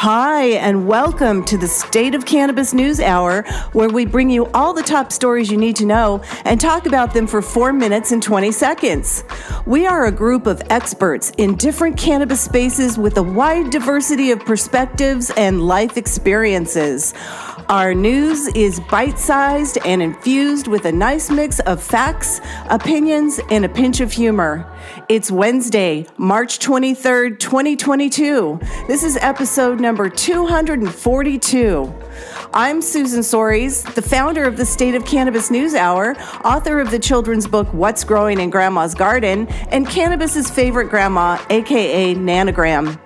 Hi, and welcome to the State of Cannabis News Hour, where we bring you all the top stories you need to know and talk about them for four minutes and 20 seconds. We are a group of experts in different cannabis spaces with a wide diversity of perspectives and life experiences. Our news is bite sized and infused with a nice mix of facts, opinions, and a pinch of humor. It's Wednesday, March 23rd, 2022. This is episode number 242. I'm Susan Soares, the founder of the State of Cannabis News Hour, author of the children's book What's Growing in Grandma's Garden, and cannabis's favorite grandma, aka Nanogram.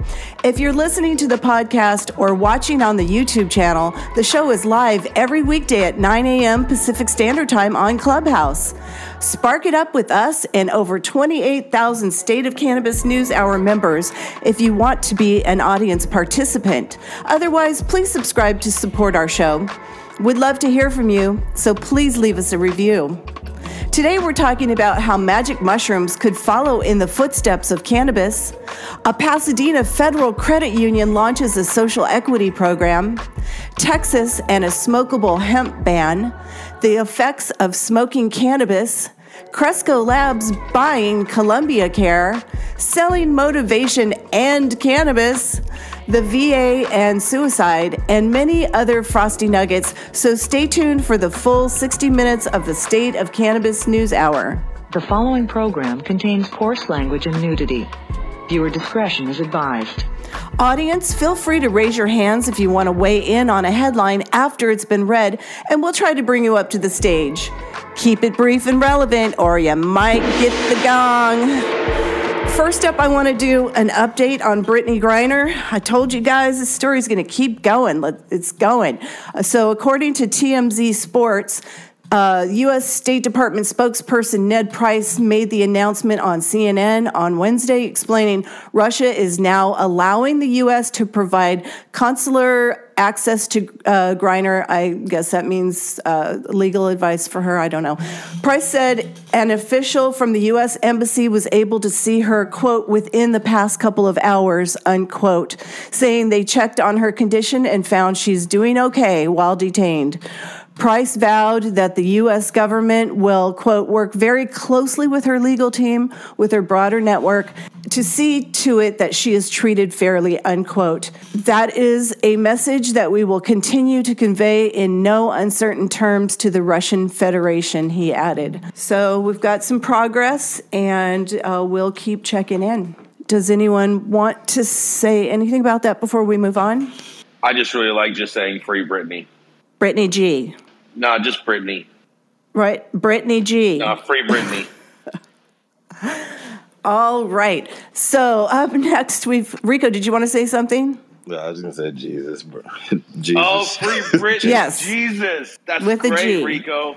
If you're listening to the podcast or watching on the YouTube channel, the show is live every weekday at 9 a.m. Pacific Standard Time on Clubhouse. Spark it up with us and over 28,000 State of Cannabis News Hour members if you want to be an audience participant. Otherwise, please subscribe to support our show. We'd love to hear from you, so please leave us a review. Today, we're talking about how magic mushrooms could follow in the footsteps of cannabis. A Pasadena federal credit union launches a social equity program. Texas and a smokable hemp ban. The effects of smoking cannabis. Cresco Labs buying Columbia Care, selling motivation and cannabis, the VA and suicide, and many other frosty nuggets. So stay tuned for the full 60 minutes of the State of Cannabis News Hour. The following program contains coarse language and nudity. Viewer discretion is advised. Audience, feel free to raise your hands if you want to weigh in on a headline after it's been read, and we'll try to bring you up to the stage. Keep it brief and relevant, or you might get the gong. First up, I want to do an update on Brittney Griner. I told you guys this story is going to keep going. It's going. So, according to TMZ Sports, uh, U.S. State Department spokesperson Ned Price made the announcement on CNN on Wednesday, explaining Russia is now allowing the U.S. to provide consular access to uh, Griner. I guess that means uh, legal advice for her. I don't know. Price said an official from the U.S. Embassy was able to see her, quote, within the past couple of hours, unquote, saying they checked on her condition and found she's doing okay while detained. Price vowed that the U.S. government will, quote, work very closely with her legal team, with her broader network, to see to it that she is treated fairly, unquote. That is a message that we will continue to convey in no uncertain terms to the Russian Federation, he added. So we've got some progress and uh, we'll keep checking in. Does anyone want to say anything about that before we move on? I just really like just saying free Brittney. Brittney G. No, just Brittney. Right, Brittney G. No, free Brittney. All right. So up next, we've Rico. Did you want to say something? No, I was gonna say Jesus, bro. Oh, Jesus. Oh, free Brittney. Yes. Jesus. That's With a great, G.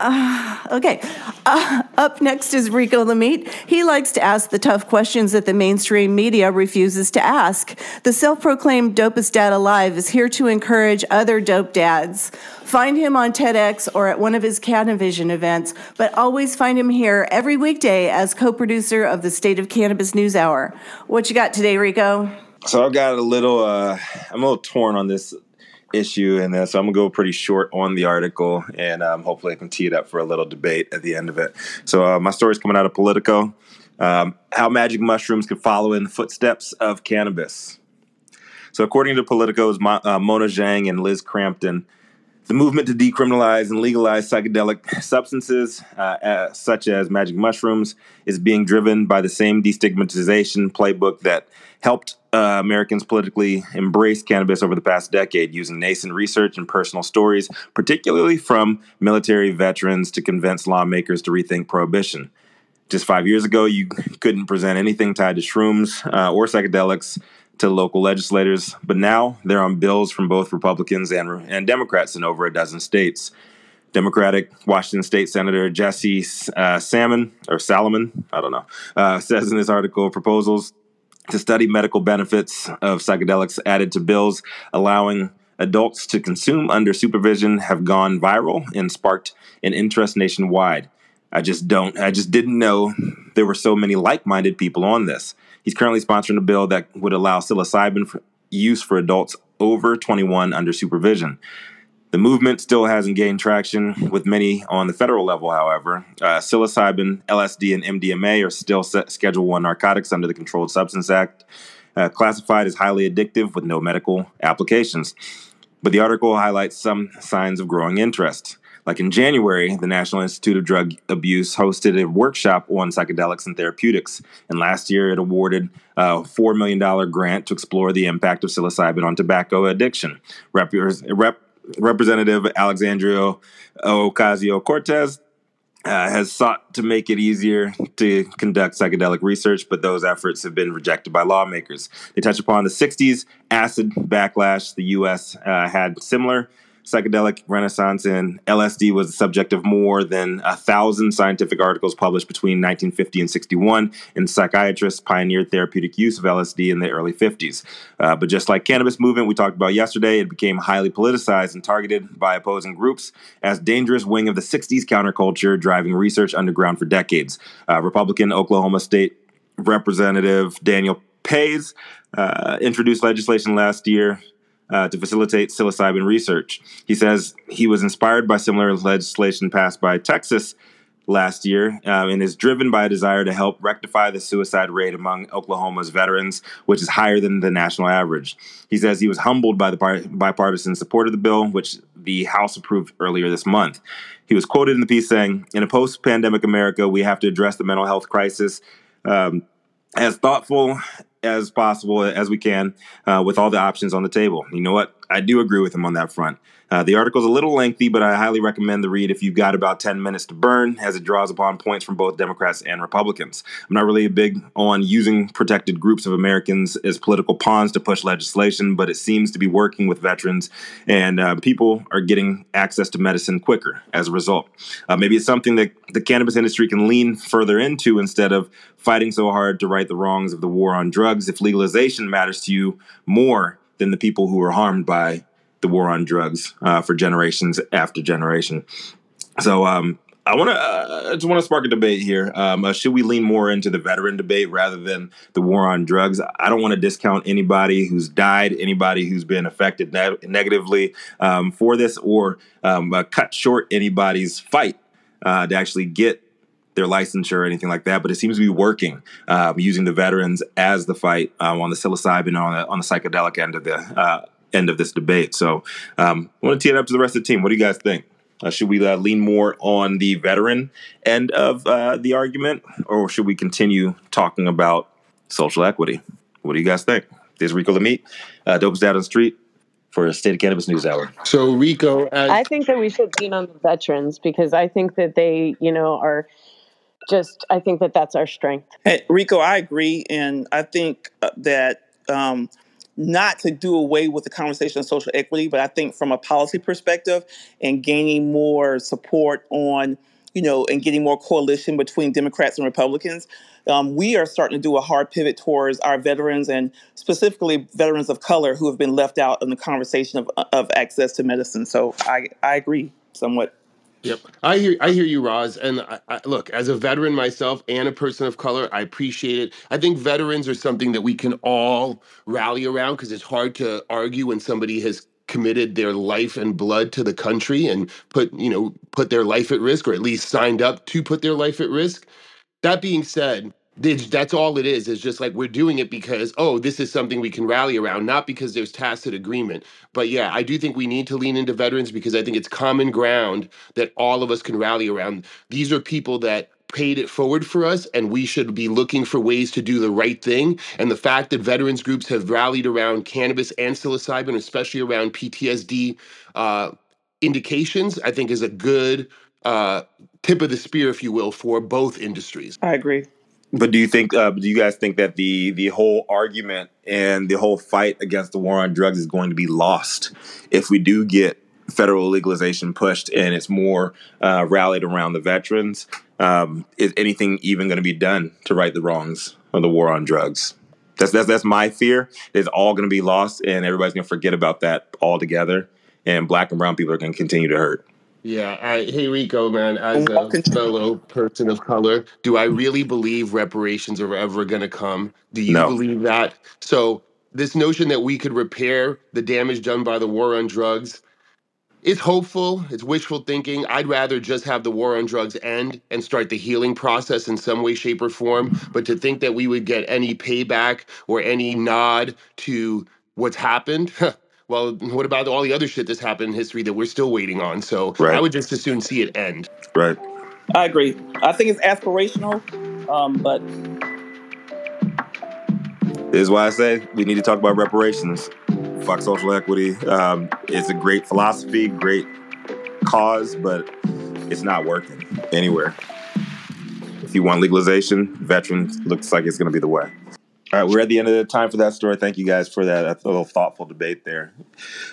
Rico. Okay. Uh, up next is Rico Lamitte. He likes to ask the tough questions that the mainstream media refuses to ask. The self proclaimed dopest dad alive is here to encourage other dope dads. Find him on TEDx or at one of his Canavision events, but always find him here every weekday as co producer of the State of Cannabis News Hour. What you got today, Rico? So I've got a little. uh I'm a little torn on this issue, and uh, so I'm gonna go pretty short on the article, and um, hopefully I can tee it up for a little debate at the end of it. So uh, my story's coming out of Politico. Um, how magic mushrooms can follow in the footsteps of cannabis. So according to Politico's uh, Mona Zhang and Liz Crampton, the movement to decriminalize and legalize psychedelic substances, uh, uh, such as magic mushrooms, is being driven by the same destigmatization playbook that helped uh, Americans politically embraced cannabis over the past decade, using nascent research and personal stories, particularly from military veterans, to convince lawmakers to rethink prohibition. Just five years ago, you couldn't present anything tied to shrooms uh, or psychedelics to local legislators, but now they're on bills from both Republicans and, and Democrats in over a dozen states. Democratic Washington State Senator Jesse uh, Salmon or Salomon, I don't know, uh, says in this article proposals to study medical benefits of psychedelics added to bills allowing adults to consume under supervision have gone viral and sparked an interest nationwide. I just don't, I just didn't know there were so many like minded people on this. He's currently sponsoring a bill that would allow psilocybin for use for adults over 21 under supervision. The movement still hasn't gained traction with many on the federal level, however. Uh, psilocybin, LSD, and MDMA are still Schedule 1 narcotics under the Controlled Substance Act, uh, classified as highly addictive with no medical applications. But the article highlights some signs of growing interest. Like in January, the National Institute of Drug Abuse hosted a workshop on psychedelics and therapeutics. And last year, it awarded a $4 million grant to explore the impact of psilocybin on tobacco addiction. Rep- Rep- Representative Alexandria Ocasio Cortez uh, has sought to make it easier to conduct psychedelic research, but those efforts have been rejected by lawmakers. They touch upon the 60s acid backlash. The U.S. Uh, had similar psychedelic renaissance and LSD was the subject of more than a thousand scientific articles published between 1950 and 61, and psychiatrists pioneered therapeutic use of LSD in the early 50s. Uh, but just like cannabis movement we talked about yesterday, it became highly politicized and targeted by opposing groups as dangerous wing of the 60s counterculture, driving research underground for decades. Uh, Republican Oklahoma State Representative Daniel Paes uh, introduced legislation last year uh, to facilitate psilocybin research. He says he was inspired by similar legislation passed by Texas last year um, and is driven by a desire to help rectify the suicide rate among Oklahoma's veterans, which is higher than the national average. He says he was humbled by the bipartisan support of the bill, which the House approved earlier this month. He was quoted in the piece saying, In a post pandemic America, we have to address the mental health crisis. Um, as thoughtful as possible as we can uh, with all the options on the table. You know what? I do agree with him on that front. Uh, the article is a little lengthy, but I highly recommend the read if you've got about 10 minutes to burn, as it draws upon points from both Democrats and Republicans. I'm not really big on using protected groups of Americans as political pawns to push legislation, but it seems to be working with veterans, and uh, people are getting access to medicine quicker as a result. Uh, maybe it's something that the cannabis industry can lean further into instead of fighting so hard to right the wrongs of the war on drugs. If legalization matters to you more than the people who were harmed by the war on drugs uh, for generations after generation. So um, I want to uh, just want to spark a debate here. Um, uh, should we lean more into the veteran debate rather than the war on drugs? I don't want to discount anybody who's died, anybody who's been affected ne- negatively um, for this, or um, uh, cut short anybody's fight uh, to actually get their licensure or anything like that. But it seems to be working um, using the veterans as the fight um, on the psilocybin on the on the psychedelic end of the uh, end of this debate. So um, I want to tee it up to the rest of the team. What do you guys think? Uh, should we uh, lean more on the veteran end of uh, the argument, or should we continue talking about social equity? What do you guys think? This is Rico Lamitte, uh, Dopest Dad on the Street for a State of Cannabis News Hour. So, Rico, as- I think that we should lean on the veterans because I think that they, you know, are just, I think that that's our strength. Hey, Rico, I agree. And I think uh, that. Um, not to do away with the conversation of social equity, but I think from a policy perspective and gaining more support on, you know, and getting more coalition between Democrats and Republicans, um, we are starting to do a hard pivot towards our veterans and specifically veterans of color who have been left out in the conversation of, of access to medicine. So I, I agree somewhat. Yep, I hear I hear you, Roz. And I, I, look, as a veteran myself and a person of color, I appreciate it. I think veterans are something that we can all rally around because it's hard to argue when somebody has committed their life and blood to the country and put you know put their life at risk, or at least signed up to put their life at risk. That being said, that's all it is. Is just like we're doing it because oh this is something we can rally around not because there's tacit agreement. But yeah i do think we need to lean into veterans because i think it's common ground that all of us can rally around. These are people that paid it forward for us and we should be looking for ways to do the right thing. And the fact that veterans groups have rallied around cannabis and psilocybin especially around ptsd uh, indications i think is a good uh, tip of the spear if you will for both industries. I agree But do you think? Uh, do you guys think that the the whole argument and the whole fight against the war on drugs is going to be lost if we do get federal legalization pushed and it's more uh, rallied around the veterans? Um, is anything even going to be done to right the wrongs of the war on drugs? That's that's that's my fear. It's all going to be lost, and everybody's going to forget about that altogether. And black and brown people are going to continue to hurt. Yeah. I, hey, Rico, man, as a fellow person of color, do I really believe reparations are ever going to come? Do you No. believe that? So, this notion that we could repair the damage done by the war on drugs is hopeful. It's wishful thinking. I'd rather just have the war on drugs end and start the healing process in some way, shape, or form. But to think that we would get any payback or any nod to what's happened, well, what about all the other shit that's happened in history that we're still waiting on? So I would just as soon see it end. Right. I agree. I think it's aspirational, um, but This is why I say we need to talk about reparations. Fuck social equity. Um, it's a great philosophy, great cause, but it's not working anywhere. If you want legalization, veterans looks like it's going to be the way. All right, we're at the end of the time for that story. Thank you guys for that, little thoughtful debate there.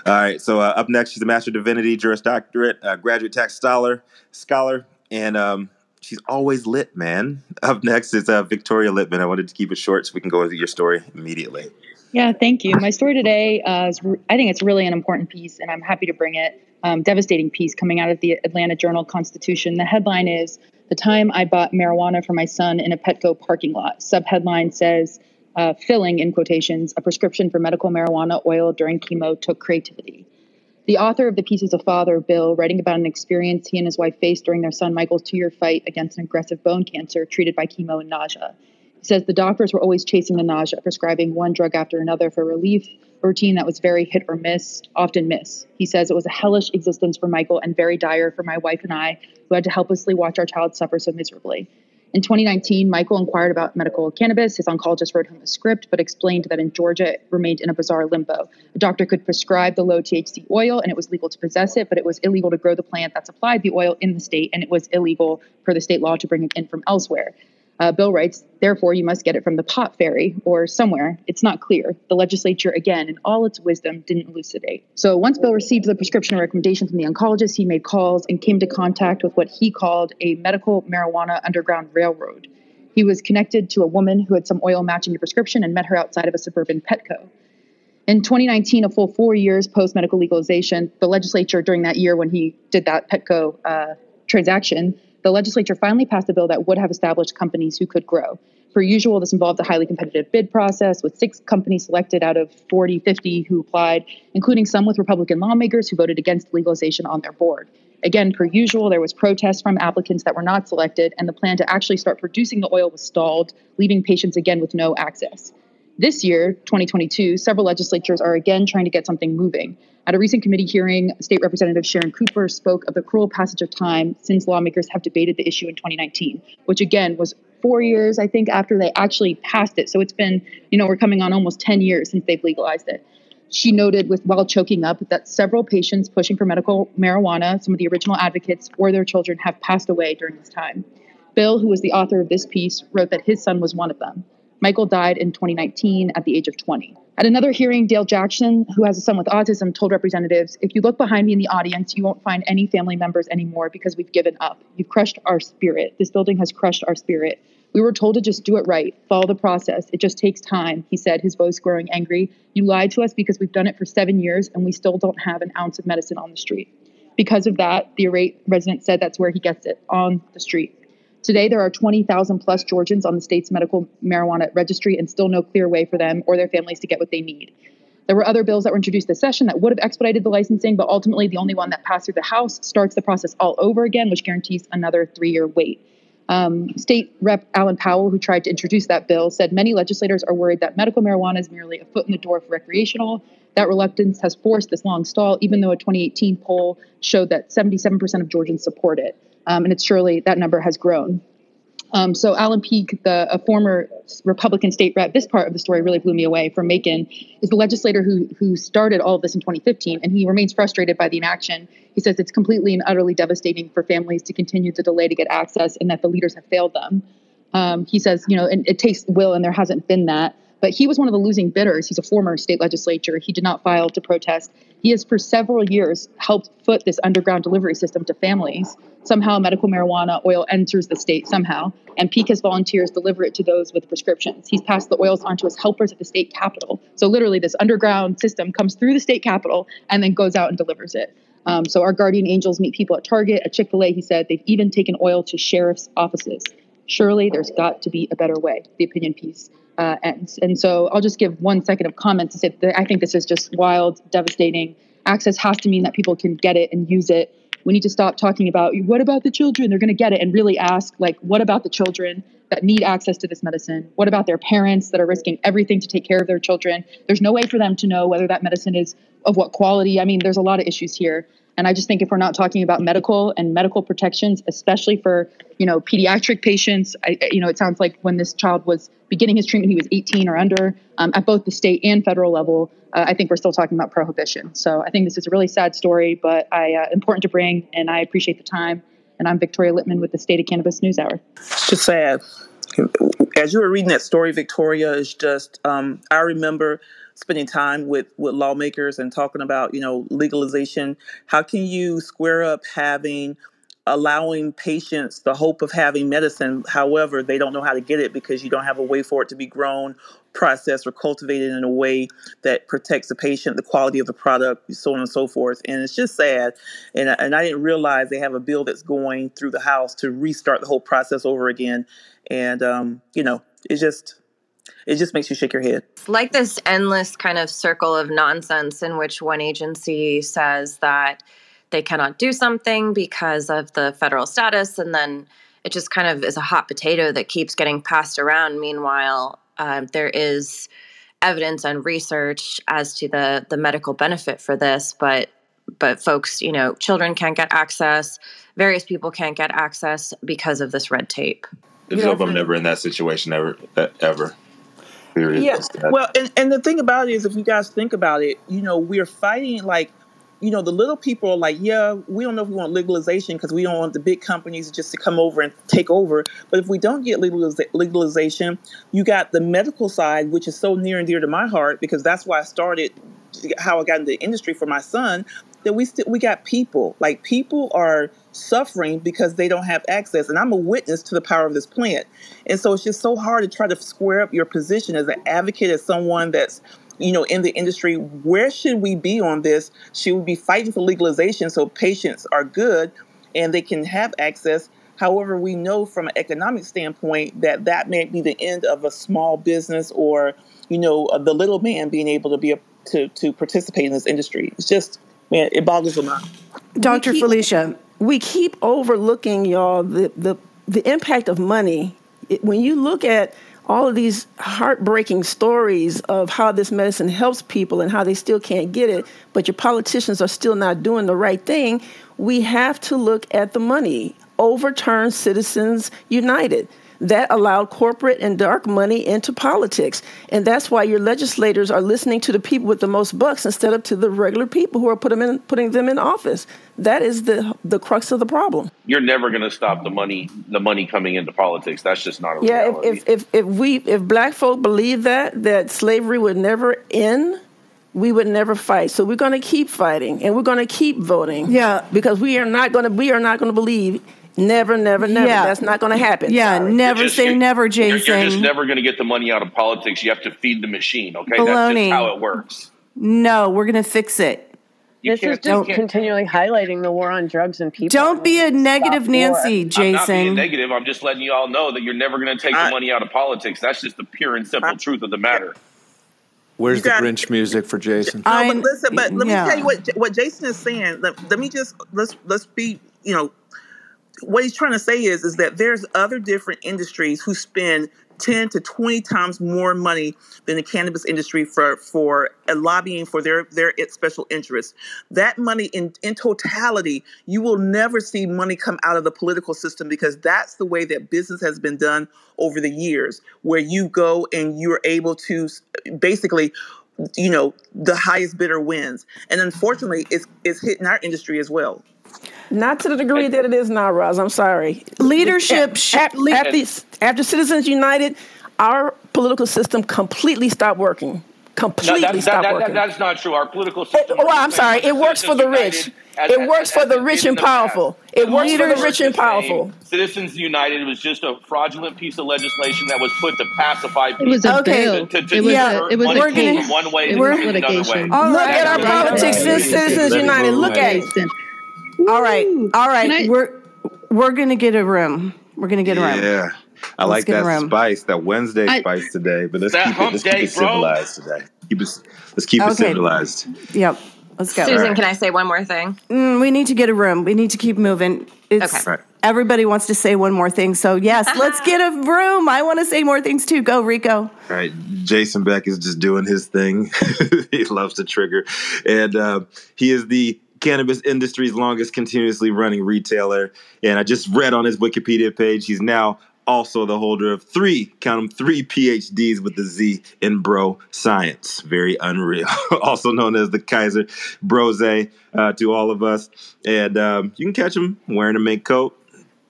All right, so uh, up next, she's a Master of Divinity, Juris Doctorate, uh, graduate tax scholar, scholar, and um, she's always lit, man. Up next is uh, Victoria Litman. I wanted to keep it short so we can go into your story immediately. Yeah, thank you. My story today, uh, is, re- I think it's really an important piece, and I'm happy to bring it. Um, devastating piece coming out of the Atlanta Journal Constitution. The headline is The Time I Bought Marijuana for My Son in a Petco Parking Lot. Subheadline says, uh, Filling, in quotations, a prescription for medical marijuana oil during chemo took creativity. The author of the piece is a father, Bill, writing about an experience he and his wife faced during their son Michael's two year fight against an aggressive bone cancer treated by chemo and nausea. He says the doctors were always chasing the nausea, prescribing one drug after another for relief, a routine that was very hit or miss, often miss. He says it was a hellish existence for Michael and very dire for my wife and I, who had to helplessly watch our child suffer so miserably. In 2019, Michael inquired about medical cannabis. His oncologist wrote him a script, but explained that in Georgia it remained in a bizarre limbo. A doctor could prescribe the low THC oil, and it was legal to possess it, but it was illegal to grow the plant that supplied the oil in the state, and it was illegal per the state law to bring it in from elsewhere. Uh, Bill writes, therefore, you must get it from the pot fairy or somewhere. It's not clear. The legislature, again, in all its wisdom, didn't elucidate. So once Bill received the prescription recommendation from the oncologist, he made calls and came to contact with what he called a medical marijuana underground railroad. He was connected to a woman who had some oil matching the prescription and met her outside of a suburban Petco. In 2019, a full four years post medical legalization, the legislature, during that year when he did that Petco uh, transaction, the legislature finally passed a bill that would have established companies who could grow. Per usual, this involved a highly competitive bid process with six companies selected out of 40, 50 who applied, including some with Republican lawmakers who voted against legalization on their board. Again, per usual, there was protest from applicants that were not selected, and the plan to actually start producing the oil was stalled, leaving patients again with no access. This year, 2022, several legislatures are again trying to get something moving. At a recent committee hearing, State Representative Sharon Cooper spoke of the cruel passage of time since lawmakers have debated the issue in 2019, which again was four years, I think, after they actually passed it. So it's been, you know, we're coming on almost 10 years since they've legalized it. She noted, with while choking up, that several patients pushing for medical marijuana, some of the original advocates or their children, have passed away during this time. Bill, who was the author of this piece, wrote that his son was one of them. Michael died in 2019 at the age of 20. At another hearing, Dale Jackson, who has a son with autism, told representatives If you look behind me in the audience, you won't find any family members anymore because we've given up. You've crushed our spirit. This building has crushed our spirit. We were told to just do it right, follow the process. It just takes time, he said, his voice growing angry. You lied to us because we've done it for seven years and we still don't have an ounce of medicine on the street. Because of that, the irate resident said that's where he gets it on the street. Today, there are 20,000 plus Georgians on the state's medical marijuana registry and still no clear way for them or their families to get what they need. There were other bills that were introduced this session that would have expedited the licensing, but ultimately, the only one that passed through the House starts the process all over again, which guarantees another three year wait. Um, State Rep Alan Powell, who tried to introduce that bill, said many legislators are worried that medical marijuana is merely a foot in the door for recreational. That reluctance has forced this long stall, even though a 2018 poll showed that 77% of Georgians support it. Um, and it's surely that number has grown. Um, so Allen Peake, the a former Republican state rep, this part of the story really blew me away from Macon, is the legislator who who started all of this in 2015, and he remains frustrated by the inaction. He says it's completely and utterly devastating for families to continue to delay to get access, and that the leaders have failed them. Um, he says, you know, and it takes will, and there hasn't been that. But he was one of the losing bidders. He's a former state legislature. He did not file to protest. He has, for several years, helped foot this underground delivery system to families. Somehow, medical marijuana oil enters the state somehow, and PCAST volunteers deliver it to those with prescriptions. He's passed the oils on to his helpers at the state capitol. So, literally, this underground system comes through the state capitol and then goes out and delivers it. Um, so, our guardian angels meet people at Target, at Chick fil A. He said they've even taken oil to sheriff's offices. Surely there's got to be a better way, the opinion piece uh, ends. And so I'll just give one second of comment to say that I think this is just wild, devastating. Access has to mean that people can get it and use it. We need to stop talking about what about the children? They're going to get it and really ask, like, what about the children that need access to this medicine? What about their parents that are risking everything to take care of their children? There's no way for them to know whether that medicine is of what quality. I mean, there's a lot of issues here. And I just think if we're not talking about medical and medical protections, especially for you know pediatric patients, I, you know it sounds like when this child was beginning his treatment, he was 18 or under um, at both the state and federal level. Uh, I think we're still talking about prohibition. So I think this is a really sad story, but I uh, important to bring, and I appreciate the time. And I'm Victoria Litman with the State of Cannabis News Hour. It's just sad. As you were reading that story, Victoria, is just um, I remember spending time with with lawmakers and talking about you know legalization how can you square up having allowing patients the hope of having medicine however they don't know how to get it because you don't have a way for it to be grown processed or cultivated in a way that protects the patient the quality of the product so on and so forth. And it's just sad. And, and i didn't realize they have a bill that's going through the house to restart the whole process over again. And um, you know it's just it just makes you shake your head. It's like this endless kind of circle of nonsense in which one agency says that they cannot do something because of the federal status, and then it just kind of is a hot potato that keeps getting passed around. Meanwhile, uh, there is evidence and research as to the the medical benefit for this, but but folks, you know, children can't get access. Various people can't get access because of this red tape. It's hope I'm never in that situation ever. Ever. Period. Yes. Well, and, and the thing about it is, if you guys think about it, you know, we're fighting like, you know, the little people are like, yeah, we don't know if we want legalization because we don't want the big companies just to come over and take over. But if we don't get legalization, you got the medical side, which is so near and dear to my heart because that's why I started how I got into the industry for my son. That we still we got people like people are suffering because they don't have access. And I'm a witness to the power of this plant. And so it's just so hard to try to square up your position as an advocate, as someone that's you know in the industry. Where should we be on this? Should we be fighting for legalization so patients are good and they can have access? However we know from an economic standpoint that that may be the end of a small business or you know uh, the little man being able to be a, to to participate in this industry. It's just man it boggles the mind. Dr felicia we keep overlooking y'all the the, the impact of money it, when you look at all of these heartbreaking stories of how this medicine helps people and how they still can't get it, but your politicians are still not doing the right thing, we have to look at the money. Overturn Citizens United that allowed corporate and dark money into politics. And that's why your legislators are listening to the people with the most bucks instead of to the regular people who are put them in, putting them in office. That is the the crux of the problem. You're never going to stop the money the money coming into politics. That's just not a yeah, reality. If, if, if, if we if black folk believe that that slavery would never end, we would never fight. So we're going to keep fighting and we're going to keep voting. Yeah, because we are not going to we are not going to believe Never, never, never. Yeah. That's not going to happen. Yeah, Sorry. never just, say never, Jason. You're, you're, just never going to get the money out of politics. You have to feed the machine. Okay, Baloney. that's just how it works. No, we're going to fix it. You this is just continually highlighting the war on drugs and people. Don't be a negative Nancy, war. Jason. I'm not being negative. I'm just letting you all know that you're never going to take I, the money out of politics. That's just the pure and simple I, truth of the matter. Where's the Grinch music for Jason? No, but listen, but let yeah. me tell you what what Jason is saying. Let, let me just let's let's be you know what he's trying to say is is that there's other different industries who spend 10 to 20 times more money than the cannabis industry for for uh, lobbying for their their special interests that money in in totality you will never see money come out of the political system because that's the way that business has been done over the years where you go and you're able to basically you know the highest bidder wins. And unfortunately it's it's hitting our industry as well Not to the degree that it is now, Roz. I'm sorry. Leadership. After, after, after Citizens United, our political system completely stopped working. Completely no, that, stopped that, working. That, that's not true. Our political system. It, well, I'm sorry. It works for the rich. As, it works as, for the rich and powerful. It works for the rich and powerful. Citizens United was just a fraudulent piece of legislation that was put to pacify people. It was a okay. bill. To, to, it was, yeah, it was money a case. one way it to was another litigation. way. Look at our politics since Citizens United. Look at it. All right, all right. I, we're we're gonna get a room. We're gonna get a room. Yeah. I Let's like that spice, that Wednesday I- spice today. But let's keep it, let's keep day, it bro. civilized today. Keep it, let's keep it civilized. Yep. Let's go. Susan, right. can I say one more thing? Mm, we need to get a room. We need to keep moving. It's Okay. Right. everybody wants to say one more thing. So yes, let's get a room. I want to say more things too. Go, Rico. All right, Jason Beck is just doing his thing. he loves to trigger, and uh, he is the cannabis industry's longest continuously running retailer. And I just read on his Wikipedia page, he's now also the holder of three, count them, three PhDs with the Z in bro science. Very unreal. also known as the Kaiser Brose uh, to all of us. And um, you can catch him wearing a mink coat,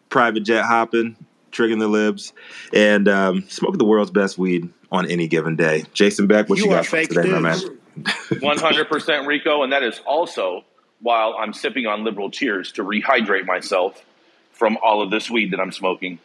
private jet hopping, triggering the libs, and um, smoking the world's best weed on any given day. Jason Beck, what you, You got for us fake today, my man? 100% Rico, and that is also while I'm sipping on liberal tears to rehydrate myself from all of this weed that I'm smoking.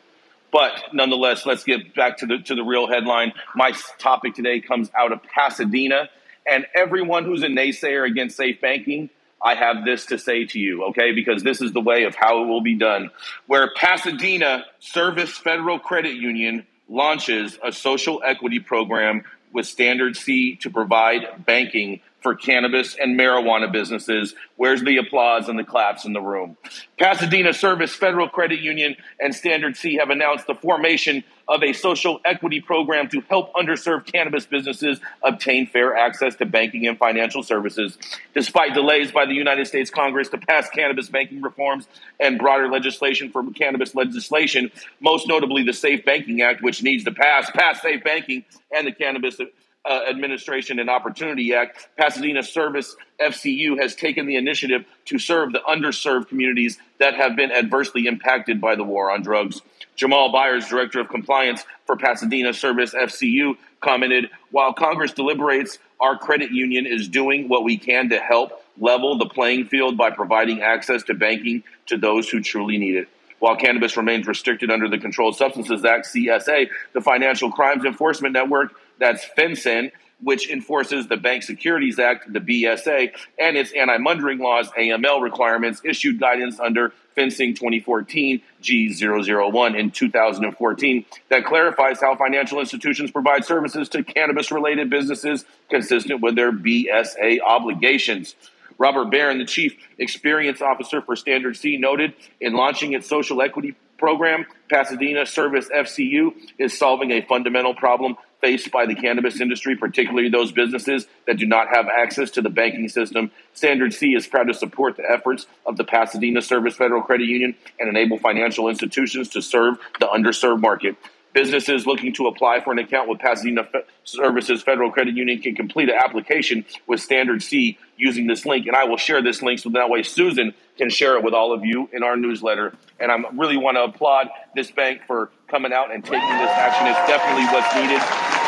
But nonetheless, let's get back to the to the real headline. My topic today comes out of Pasadena, and everyone who's a naysayer against safe banking, I have this to say to you, okay? Because this is the way of how it will be done. Where Pasadena Service Federal Credit Union launches a social equity program with StandardC to provide banking for cannabis and marijuana businesses. Where's the applause and the claps in the room? Pasadena Service Federal Credit Union and StandardC have announced the formation of a social equity program to help underserved cannabis businesses obtain fair access to banking and financial services. Despite delays by the United States Congress to pass cannabis banking reforms and broader legislation for cannabis legislation, most notably the Safe Banking Act, which needs to pass, pass safe banking, and the Cannabis uh, Administration and Opportunity Act, Pasadena Service FCU has taken the initiative to serve the underserved communities that have been adversely impacted by the war on drugs. Jamal Byers, Director of Compliance for Pasadena Service FCU, commented While Congress deliberates, our credit union is doing what we can to help level the playing field by providing access to banking to those who truly need it. While cannabis remains restricted under the Controlled Substances Act, CSA, the Financial Crimes Enforcement Network, that's FinCEN, which enforces the Bank Securities Act, the BSA, and its anti-money laws, AML requirements, issued guidance under FinCEN 2014 G001 in 2014 that clarifies how financial institutions provide services to cannabis-related businesses consistent with their BSA obligations. Robert Barron, the Chief Experience Officer for StandardC, noted in launching its social equity program, Pasadena Service FCU is solving a fundamental problem faced by the cannabis industry, particularly those businesses that do not have access to the banking system. StandardC is proud to support the efforts of the Pasadena Service Federal Credit Union and enable financial institutions to serve the underserved market. Businesses looking to apply for an account with Pasadena Fe- Services Federal Credit Union can complete an application with StandardC using this link. And I will share this link so that way Susan can share it with all of you in our newsletter. And I really want to applaud this bank for coming out and taking this action. is definitely what's needed.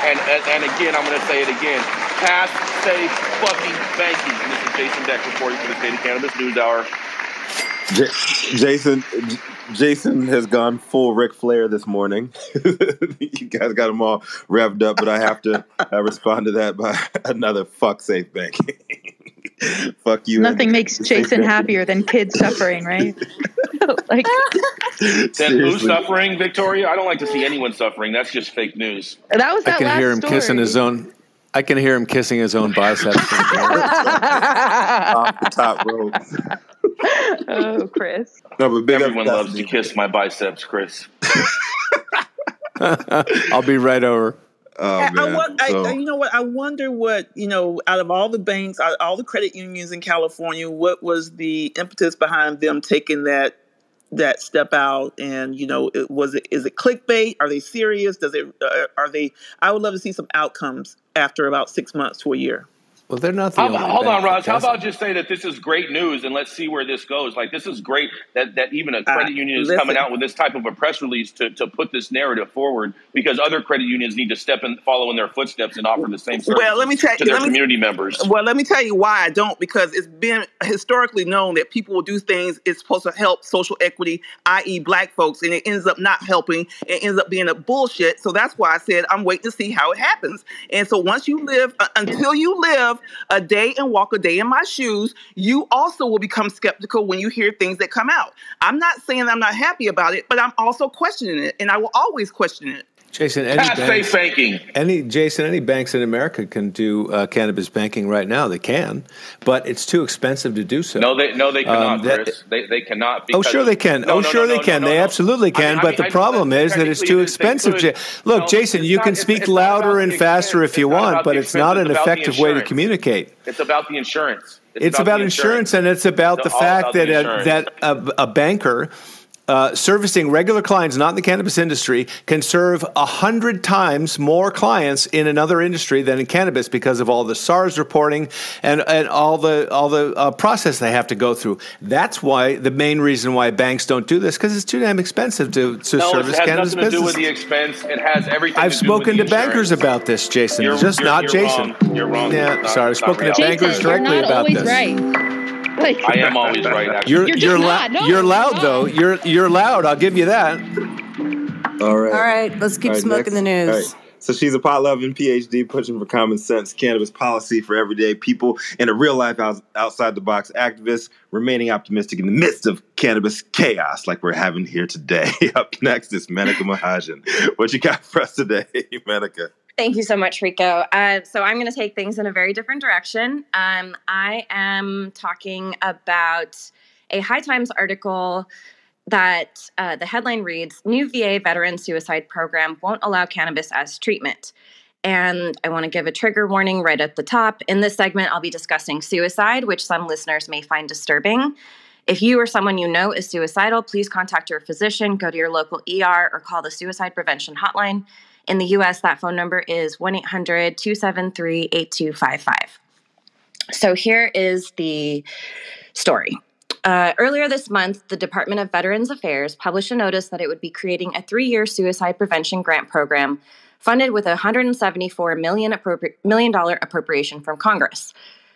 And, and, and again, I'm going to say it again. Pass safe fucking banking. And this is Jason Beck reporting for the State of Cannabis News Hour. J- Jason, J- Jason has gone full Ric Flair this morning. you guys got him all revved up, but I have to uh, respond to that by another fuck safe banking. fuck you. Nothing makes Jason happier than kids suffering, right? like Then who's suffering, Victoria? I don't like to see anyone suffering. That's just fake news. that was I can last hear him story. kissing his own. I can hear him kissing his own biceps. off the top rope. oh, Chris. No, but big Everyone loves to kiss my biceps, Chris. I'll be right over. Oh I, I, man. won- I, So- I- you know what? I wonder what you know. Out of all the banks, all the credit unions in California, what was the impetus behind them taking that that step out? And you know, it, was it is it clickbait? Are they serious? Does it? Uh, are they? I would love to see some outcomes after about six months to a year. Well, they're not the How only. hold on, that Roz. How about just say that this is great news and let's see where this goes? Like, this is great that, that even a credit Uh, union is listen. coming out with this type of a press release to, to put this narrative forward because other credit unions need to step and follow in their footsteps and offer the same service Well, let me tell to their me, community members. well, let me tell you why I don't. Because it's been historically known that people will do things it's supposed to help social equity, i.e., black folks, and it ends up not helping. It ends up being a bullshit. So that's why I said I'm waiting to see how it happens. And so once you live, uh, until you live a day and walk a day in my shoes, you also will become skeptical when you hear things that come out. I'm not saying I'm not happy about it, but I'm also questioning it, and I will always question it. Jason, any banks, banking. any Jason, any banks in America can do uh, cannabis banking right now. They can, but it's too expensive to do so. No, they no, they cannot, Um, that-. They, they cannot. Oh, sure they can. No, oh, no, sure no, they can. they absolutely I can. mean- I but mean, the I problem is that it's too it is- they expensive. could. Look, Jason, you not- can speak it's not louder and faster if you want, but it's not an It's effective way to communicate. It's about the insurance. It's, about, insurance, and it's about the fact that the a, insurance. that a banker uh, servicing regular clients, not in the cannabis industry, can serve a hundred times more clients in another industry than in cannabis because of all the SARS reporting and, and all the all the uh, process they have to go through. That's why the main reason why banks don't do this because it's too damn expensive to, to no, it service has cannabis nothing to do with the expense. It has everything. I've to do with spoken the to bankers about this, Jason. You're- just you're- not you're Jason. wrong. You're wrong. Yeah, It's not- sorry. I've spoken to reality. bankers Jason, you're directly not about this. right. Like, I am always right. Actually. You're You're you're, just lou- not. No, you're you're loud not. though. You're you're loud. I'll give you that. All right. All right, let's keep All right, smoking next. the news. All right. So she's a pot loving PhD pushing for common sense cannabis policy for everyday people and a real life out- outside the box activist remaining optimistic in the midst of cannabis chaos like we're having here today. Up next is Menaka Mahajan. What you got for us today, Menaka? Thank you so much, Rico. Uh, so I'm going to take things in a very different direction. Um, I am talking about a High Times article that uh, the headline reads New VA veteran suicide program won't allow cannabis as treatment. And I want to give a trigger warning right at the top. In this segment, I'll be discussing suicide, which some listeners may find disturbing. If you or someone you know is suicidal, please contact your physician, go to your local ER, or call the suicide prevention hotline. In the US, that phone number is 1 800 273 8255. So here is the story. Uh, earlier this month, the Department of Veterans Affairs published a notice that it would be creating a three year suicide prevention grant program funded with a 174 million, appropri- million dollar appropriation from Congress.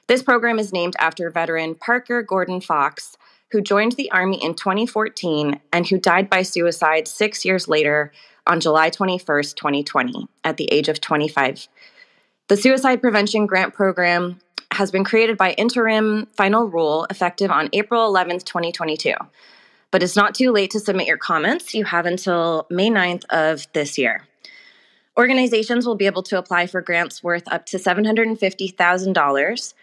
This program is named after veteran Parker Gordon Fox, who joined the Army in 2014 and who died by suicide six years later on July 21st, 2020, at the age of 25. The Suicide Prevention Grant Program has been created by interim final rule effective on April 11th, 2022. But it's not too late to submit your comments. You have until May 9th of this year. Organizations will be able to apply for grants worth up to $750,000,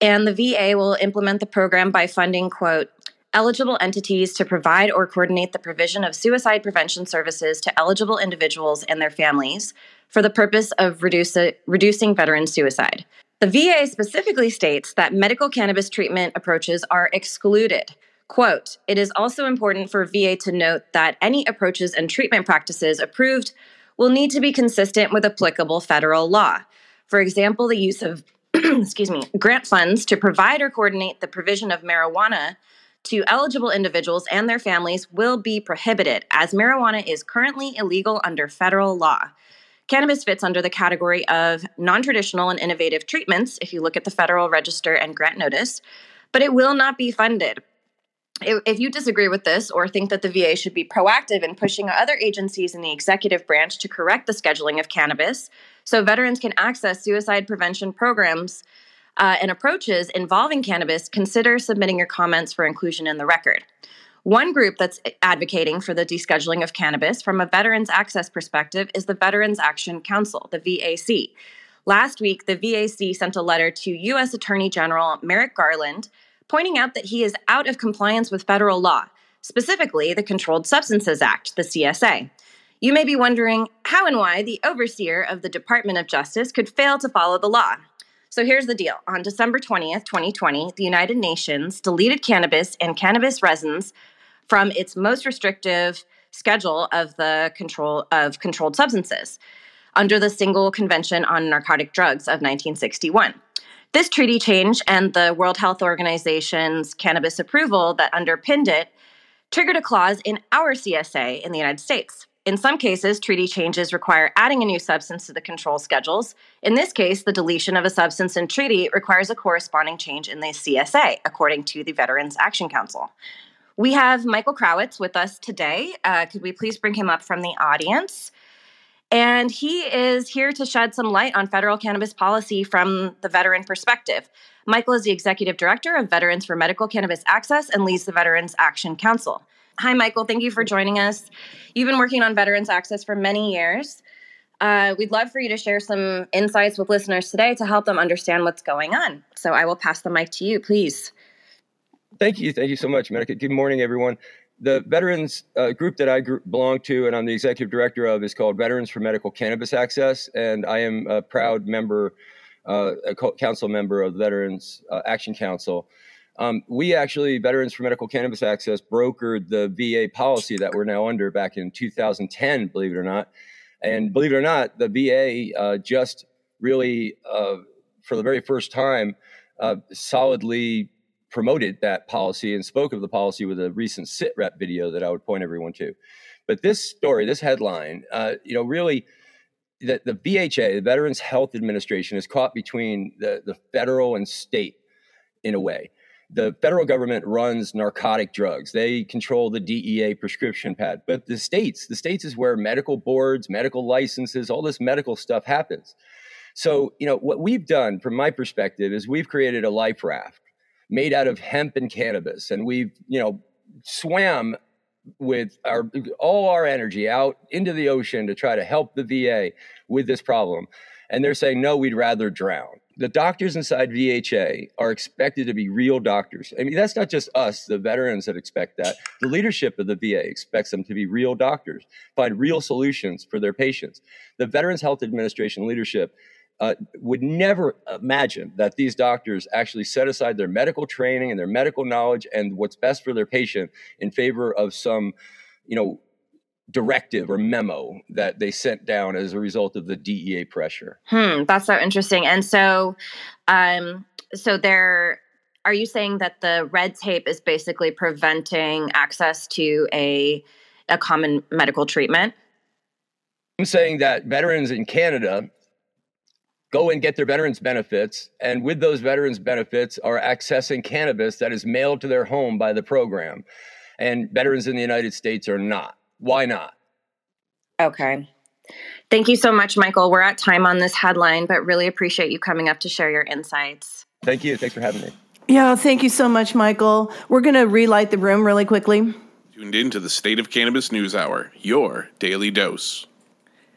and the VA will implement the program by funding, quote, eligible entities to provide or coordinate the provision of suicide prevention services to eligible individuals and their families for the purpose of reduce, reducing veteran suicide. The VA specifically states that medical cannabis treatment approaches are excluded. Quote, it is also important for VA to note that any approaches and treatment practices approved will need to be consistent with applicable federal law. For example, the use of, excuse me, grant funds to provide or coordinate the provision of marijuana to eligible individuals and their families will be prohibited, as marijuana is currently illegal under federal law. Cannabis fits under the category of non traditional and innovative treatments if you look at the Federal Register and grant notice, but it will not be funded. If if you disagree with this or think that the VA should be proactive in pushing other agencies in the executive branch to correct the scheduling of cannabis so veterans can access suicide prevention programs uh, and approaches involving cannabis, consider submitting your comments for inclusion in the record. One group that's advocating for the descheduling of cannabis from a veterans access perspective is the Veterans Action Council, the VAC. Last week, the VAC sent a letter to U.S. Attorney General Merrick Garland pointing out that he is out of compliance with federal law, specifically the Controlled Substances Act, the CSA. You may be wondering how and why the overseer of the Department of Justice could fail to follow the law. So here's the deal. On December 20th, 2020, the United Nations deleted cannabis and cannabis resins from its most restrictive schedule of the control of controlled substances under the Single Convention on Narcotic Drugs of 1961. This treaty change and the World Health Organization's cannabis approval that underpinned it triggered a clause in our CSA in the United States. In some cases, treaty changes require adding a new substance to the control schedules. In this case, the deletion of a substance in treaty requires a corresponding change in the CSA, according to the Veterans Action Council. We have Michael Krawitz with us today. Uh, could we please bring him up from the audience? And he is here to shed some light on federal cannabis policy from the veteran perspective. Michael is the executive director of Veterans for Medical Cannabis Access and leads the Veterans Action Council. Hi, Michael. Thank you for joining us. You've been working on Veterans Access for many years. Uh, we'd love for you to share some insights with listeners today to help them understand what's going on. So I will pass the mic to you, please. Thank you. Thank you so much, Menaka. Good morning, everyone. The veterans uh, group that I belong to and I'm the executive director of is called Veterans for Medical Cannabis Access. And I am a proud member, uh, a council member of the Veterans uh, Action Council. Um, we actually, Veterans for Medical Cannabis Access, brokered the VA policy that we're now under back in 2010, believe it or not. And believe it or not, the VA uh, just really, uh, for the very first time, uh, solidly promoted that policy and spoke of the policy with a recent sit rep video that I would point everyone to. But this story, this headline, uh, you know, really, the, the VHA, the Veterans Health Administration, is caught between the, the federal and state in a way the federal government runs narcotic drugs. They control the DEA prescription pad. But the states, the states is where medical boards, medical licenses, all this medical stuff happens. So, you know, what we've done from my perspective is we've created a life raft made out of hemp and cannabis. And we've, you know, swam with our all our energy out into the ocean to try to help the VA with this problem. And they're saying, no, we'd rather drown the doctors inside VHA are expected to be real doctors. I mean, that's not just us, the veterans that expect that. The leadership of the VA expects them to be real doctors, find real solutions for their patients. The Veterans Health Administration leadership uh, would never imagine that these doctors actually set aside their medical training and their medical knowledge and what's best for their patient in favor of some, you know, directive or memo that they sent down as a result of the DEA pressure. Hmm, that's so interesting. And so, um, so there, are you saying that the red tape is basically preventing access to a a common medical treatment? I'm saying that veterans in Canada go and get their veterans benefits, and with those veterans benefits are accessing cannabis that is mailed to their home by the program, and veterans in the United States are not. Why not? Okay. Thank you so much, Michael. We're at time on this headline, but really appreciate you coming up to share your insights. Thank you. Thanks for having me. Yeah, thank you so much, Michael. We're going to relight the room really quickly. Tuned in to the State of Cannabis News Hour, your daily dose.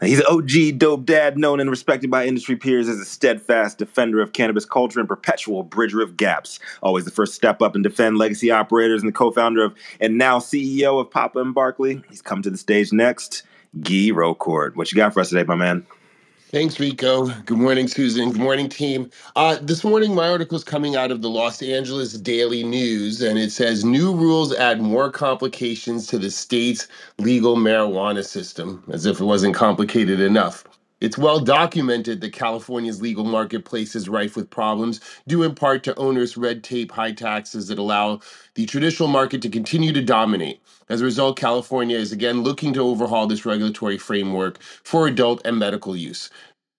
Now, he's an OG dope dad, known and respected by industry peers as a steadfast defender of cannabis culture and perpetual bridger of gaps. Always the first step up and defend legacy operators and the co-founder of and now CEO of Papa and Barkley. He's come to the stage next. Guy Rocourt. What you got for us today, my man? Thanks, Rico. Good morning, Susan. Good morning, team. Uh, this morning, my article is coming out of the Los Angeles Daily News, and it says new rules add more complications to the state's legal marijuana system, as if it wasn't complicated enough. It's well documented that California's legal marketplace is rife with problems, due in part to onerous red tape, high taxes that allow the traditional market to continue to dominate. As a result, California is again looking to overhaul this regulatory framework for adult and medical use.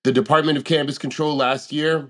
The Department of Cannabis Control last year,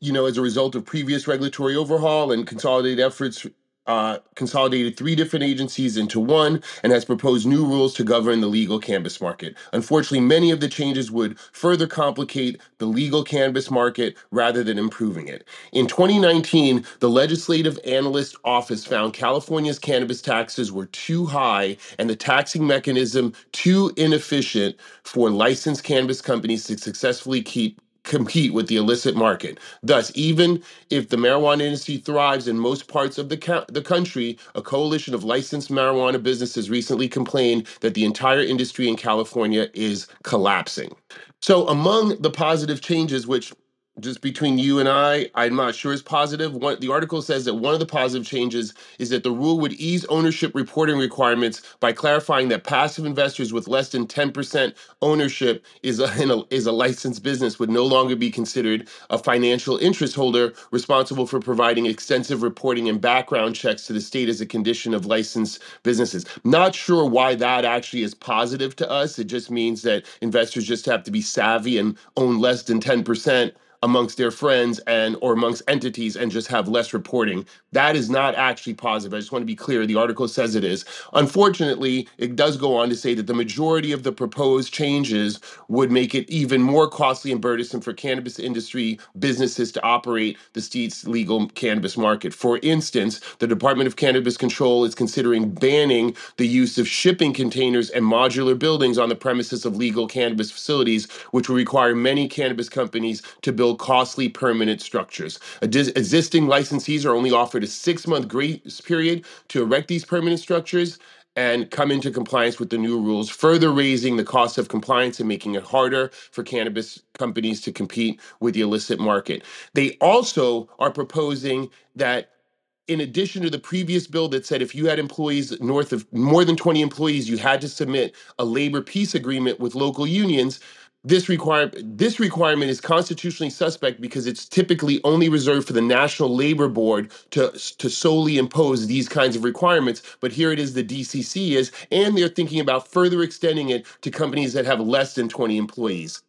you know, as a result of previous regulatory overhaul and consolidated efforts uh, consolidated three different agencies into one and has proposed new rules to govern the legal cannabis market. Unfortunately, many of the changes would further complicate the legal cannabis market rather than improving it. In 2019, the Legislative Analyst Office found California's cannabis taxes were too high and the taxing mechanism too inefficient for licensed cannabis companies to successfully keep compete with the illicit market. Thus, even if the marijuana industry thrives in most parts of the, the country, a coalition of licensed marijuana businesses recently complained that the entire industry in California is collapsing. So, among the positive changes, which just between you and I, I'm not sure is positive. One, the article says that one of the positive changes is that the rule would ease ownership reporting requirements by clarifying that passive investors with less than 10% ownership is a, is a licensed business would no longer be considered a financial interest holder responsible for providing extensive reporting and background checks to the state as a condition of licensed businesses. Not sure why that actually is positive to us. It just means that investors just have to be savvy and own less than 10% amongst their friends and or amongst entities and just have less reporting. That is not actually positive. I just want to be clear. The article says it is. Unfortunately, it does go on to say that the majority of the proposed changes would make it even more costly and burdensome for cannabis industry businesses to operate the state's legal cannabis market. For instance, the Department of Cannabis Control is considering banning the use of shipping containers and modular buildings on the premises of legal cannabis facilities, which will require many cannabis companies to build build costly permanent structures. existing licensees are only offered a six month grace period to erect these permanent structures and come into compliance with the new rules, further raising the cost of compliance and making it harder for cannabis companies to compete with the illicit market. They also are proposing that in addition to the previous bill that said if you had employees north of more than 20 employees, you had to submit a labor peace agreement with local unions, this require this requirement is constitutionally suspect because it's typically only reserved for the National Labor Board to to solely impose these kinds of requirements. But here it is, the DCC is, and they're thinking about further extending it to companies that have less than 20 employees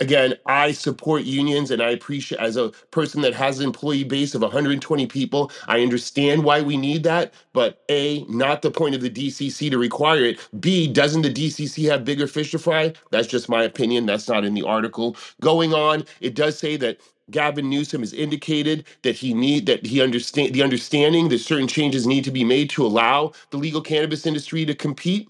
again, I support unions and I appreciate as a person that has an employee base of 120 people, I understand why we need that, but A, not the point of the DCC to require it. B, doesn't the DCC have bigger fish to fry? That's just my opinion. That's not in the article. Going on, it does say that Gavin Newsom has indicated that he need that he understand the understanding that certain changes need to be made to allow the legal cannabis industry to compete.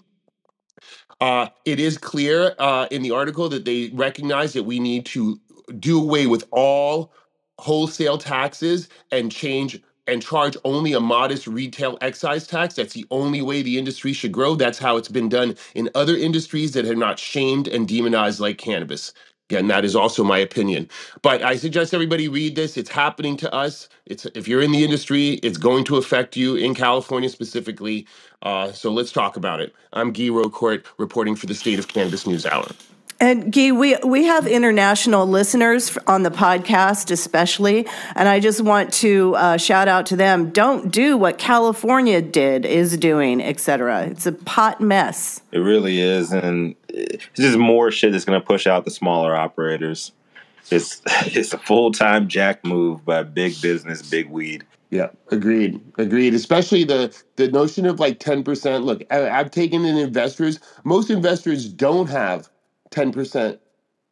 Uh, it is clear uh, in the article that they recognize that we need to do away with all wholesale taxes and change and charge only a modest retail excise tax. That's the only way the industry should grow. That's how it's been done in other industries that have not shamed and demonized like cannabis. Again, that is also my opinion. But I suggest everybody read this. It's happening to us. It's if you're in the industry, it's going to affect you in California specifically. Uh, so let's talk about it. I'm Guy Rocourt reporting for the State of Cannabis News Hour. And Guy, we, we have international listeners on the podcast, especially, and I just want to uh, shout out to them. Don't do what California did, is doing, etc. It's a pot mess. It really is, and it's just more shit that's going to push out the smaller operators. It's it's a full time jack move by big business, big weed. Yeah, agreed, agreed. Especially the the notion of like ten percent. Look, I, I've taken in investors. Most investors don't have 10%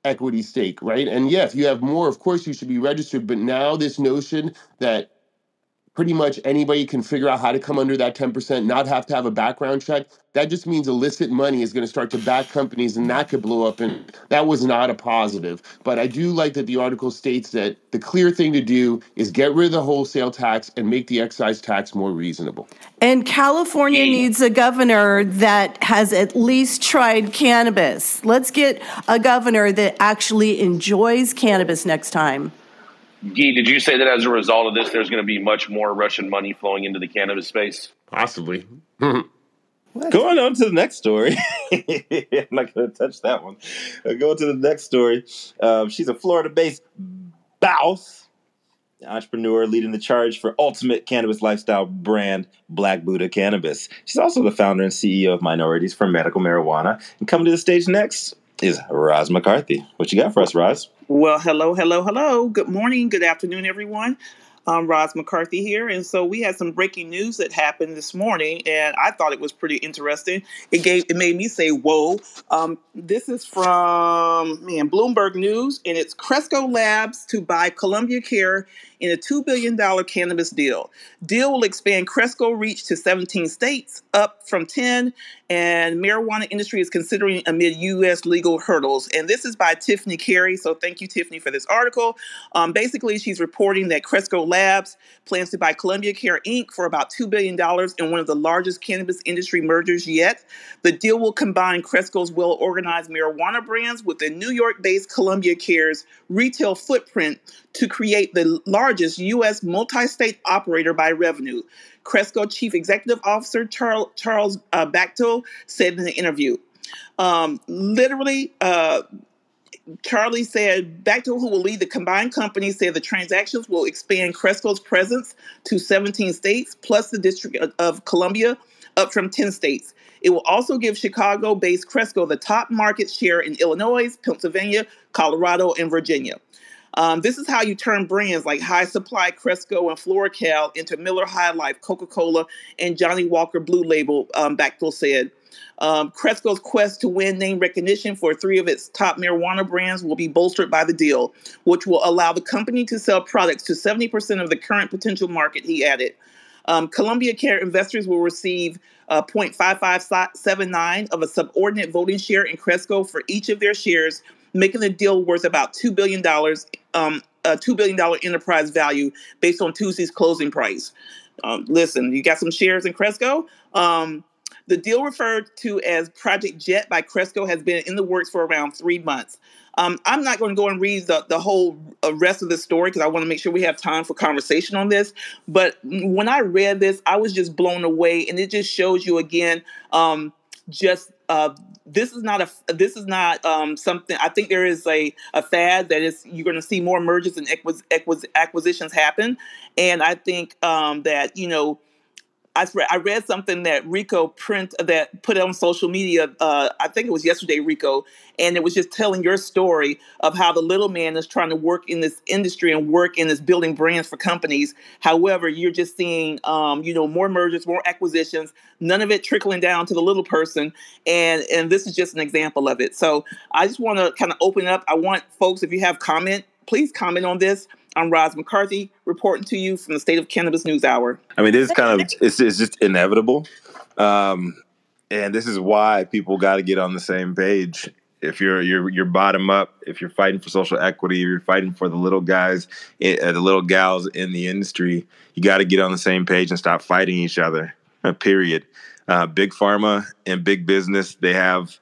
equity stake, right? And yeah, if you have more, of course you should be registered. But now this notion that pretty much anybody can figure out how to come under that 10%, not have to have a background check, that just means illicit money is going to start to back companies and that could blow up. And that was not a positive. But I do like that the article states that the clear thing to do is get rid of the wholesale tax and make the excise tax more reasonable. And California needs a governor that has at least tried cannabis. Let's get a governor that actually enjoys cannabis next time. Guy, did you say that as a result of this, there's going to be much more Russian money flowing into the cannabis space? Possibly. Going on to the next story. I'm not going to touch that one. Uh, going to the next story. Um, she's a Florida based bouse entrepreneur leading the charge for ultimate cannabis lifestyle brand Black Buddha Cannabis. She's also the founder and CEO of Minorities for Medical Marijuana. And coming to the stage next is Roz McCarthy. What you got for us, Roz? Well, hello, hello, hello. Good morning, good afternoon, everyone. Um, Roz McCarthy here. And so we had some breaking news that happened this morning, and I thought it was pretty interesting. It gave it made me say, whoa. Um, this is from man, Bloomberg News, and it's Cresco Labs to buy Columbia Care in a $2 billion cannabis deal. Deal will expand Cresco reach to 17 states, up from 10, and marijuana industry is considering amid U.S. legal hurdles. And this is by Tiffany Kary. So thank you, Tiffany, for this article. Um, basically, she's reporting that Cresco Labs plans to buy Columbia Care Inc. for about $2 billion in one of the largest cannabis industry mergers yet. The deal will combine Cresco's well organized marijuana brands with the New York based Columbia Care's retail footprint to create the largest U.S. multi state operator by revenue. Cresco Chief Executive Officer Charles, uh, Bachtell said in the interview. Um, literally, uh, Charlie said Bachtell, who will lead the combined company, said the transactions will expand Cresco's presence to 17 states plus the District of Columbia, up from 10 states. It will also give Chicago based Cresco the top market share in Illinois, Pennsylvania, Colorado, and Virginia. Um, this is how you turn brands like High Supply, Cresco, and FloraCal into Miller High Life, Coca Cola, and Johnnie Walker Blue Label, um, Bachtell said. Um, Cresco's quest to win name recognition for three of its top marijuana brands will be bolstered by the deal, which will allow the company to sell products to 70% of the current potential market, he added. Um, Columbia Care investors will receive uh, 0.5579 of a subordinate voting share in Cresco for each of their shares making the deal worth about $2 billion, um, a $2 billion enterprise value based on Tuesday's closing price. Um, listen, you got some shares in Cresco. Um, the deal referred to as Project Jet by Cresco has been in the works for around three months. Um, I'm not going to go and read the, the whole uh, rest of the story because I want to make sure we have time for conversation on this. But when I read this, I was just blown away, and it just shows you again um, just uh, this is not a this is not um, something. I think there is a, a fad that is you're going to see more mergers and acquis, acquis, acquisitions happen, and I think um, that you know I I read something that Rico print that put on social media. Uh, I think it was yesterday, Rico, and it was just telling your story of how the little man is trying to work in this industry and work in this building brands for companies. However, you're just seeing, um, you know, more mergers, more acquisitions. None of it trickling down to the little person, and and this is just an example of it. So I just want to kind of open up. I want folks, if you have comment, please comment on this. I'm Roz McCarthy reporting to you from the State of Cannabis News Hour. I mean, this is kind of it's, it's just inevitable, um, and this is why people got to get on the same page. If you're you're you're bottom up, if you're fighting for social equity, if you're fighting for the little guys, uh, the little gals in the industry, you got to get on the same page and stop fighting each other. Uh, period. Uh, big pharma and big business, they have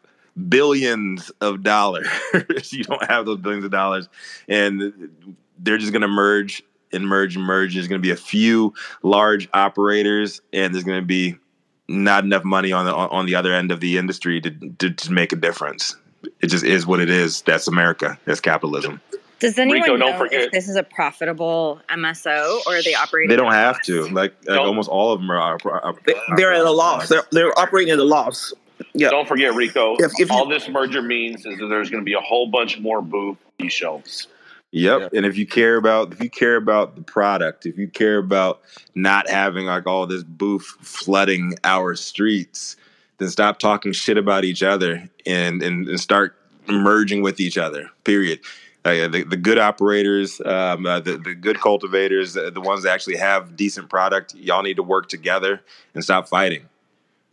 billions of dollars. you don't have those billions of dollars, and they're just going to merge and merge and merge. There's going to be a few large operators, and there's going to be not enough money on the on the other end of the industry to, to, to make a difference. It just is what it is. That's America. That's capitalism. Does anyone Rico, know if this is a profitable MSO or are they operating? They don't have to. Like, like almost all of them are. are, are they're at a loss. They're, they're operating at a loss. Yeah. Don't forget, Rico. If, if all you, this merger means is that there's going to be a whole bunch more booth shelves. Yep. Yeah. And if you care about if you care about the product, if you care about not having like all this booth flooding our streets, then stop talking shit about each other and and, and start merging with each other. Period. Uh, the, the good operators, um, uh, the, the good cultivators, uh, the ones that actually have decent product, y'all need to work together and stop fighting.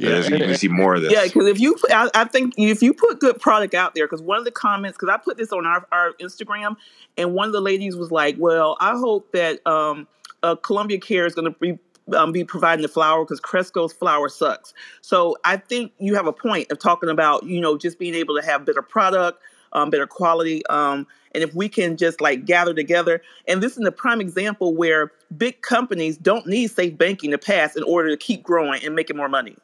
Yeah, you can see more of this. Yeah, because if you, I, I, think if you put good product out there, because one of the comments, because I put this on our, our Instagram, and one of the ladies was like, "Well, I hope that um, uh, Columbia Care is going to be um, be providing the flour because Cresco's flour sucks." So I think you have a point of talking about you know just being able to have better product, um, better quality, um, and if we can just like gather together, and this is a prime example where big companies don't need safe banking to pass in order to keep growing and making more money.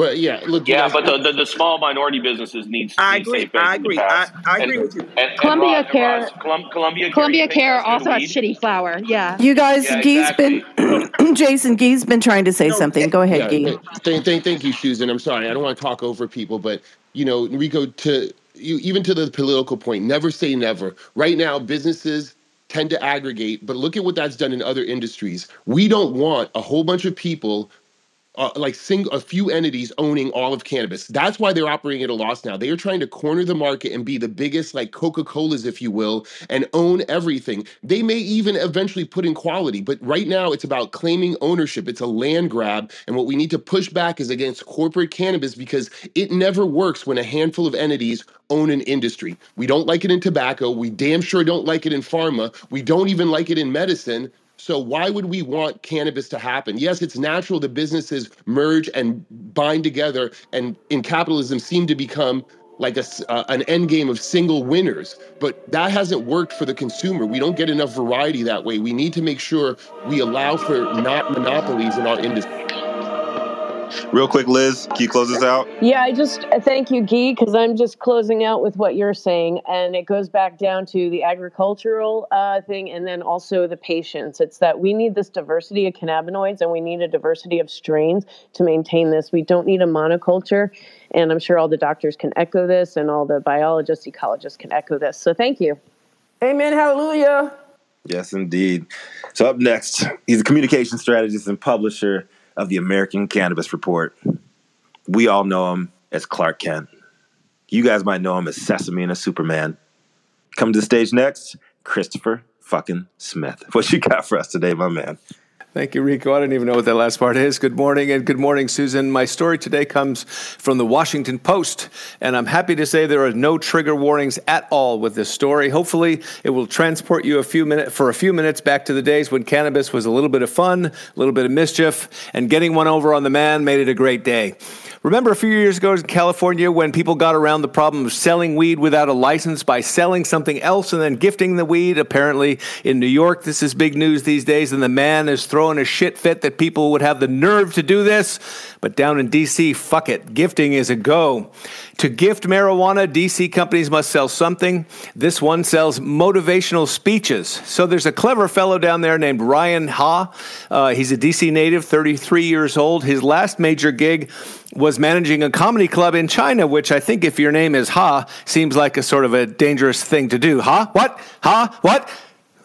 But yeah, look. Yeah, but the, the, the, small minority businesses need. I agree. I agree. I, I, agree and, with you. And, Columbia and Care. Roz, Columbia, Columbia Care also has shitty flour. Yeah. You guys, yeah, Guy's exactly. been Jason Gee's been trying to say no, something. Go ahead, yeah, Guy. Thank, thank, thank you, Susan. I'm sorry. I don't want to talk over people, but you know, Rico, to you, even to the political point, never say never. Right now, businesses tend to aggregate, but look at what that's done in other industries. We don't want a whole bunch of people uh, like single a few entities owning all of cannabis. That's why they're operating at a loss now. They are trying to corner the market and be the biggest like Coca-Colas if you will and own everything. They may even eventually put in quality, but right now it's about claiming ownership. It's a land grab and what we need to push back is against corporate cannabis because it never works when a handful of entities own an industry. We don't like it in tobacco, we damn sure don't like it in pharma, we don't even like it in medicine. So why would we want cannabis to happen? Yes, it's natural that businesses merge and bind together, and in capitalism seem to become like a, uh, an end game of single winners. But that hasn't worked for the consumer. We don't get enough variety that way. We need to make sure we allow for not monopolies in our industry. Real quick, Liz, can you close this out? Yeah, I just uh, thank you, Guy, because I'm just closing out with what you're saying, and it goes back down to the agricultural uh, thing, and then also the patients. It's that we need this diversity of cannabinoids, and we need a diversity of strains to maintain this. We don't need a monoculture, and I'm sure all the doctors can echo this, and all the biologists, ecologists can echo this. So thank you. Amen. Hallelujah. Yes, indeed. So up next, he's a communication strategist and publisher of the American Cannabis Report. We all know him as Clark Kent. You guys might know him as Sesame and a Superman. Come to the stage next, Christopher fucking Smith. What you got for us today, my man? Thank you, Rico. I don't even know what that last part is. Good morning and good morning, Susan. My story today comes from the Washington Post, and I'm happy to say there are no trigger warnings at all with this story. Hopefully, it will transport you a few minutes for a few minutes back to the days when cannabis was a little bit of fun, a little bit of mischief, and getting one over on the man made it a great day. Remember a few years ago in California when people got around the problem of selling weed without a license by selling something else and then gifting the weed? Apparently, in New York, this is big news these days, and the man is throwing a shit fit that people would have the nerve to do this. But down in DC, fuck it. Gifting is a go. To gift marijuana, DC companies must sell something. This one sells motivational speeches. So there's a clever fellow down there named Ryan Ha. Uh, he's a DC native, 33 years old. His last major gig was managing a comedy club in China, which I think if your name is Ha, seems like a sort of a dangerous thing to do. Ha? What? Ha? What?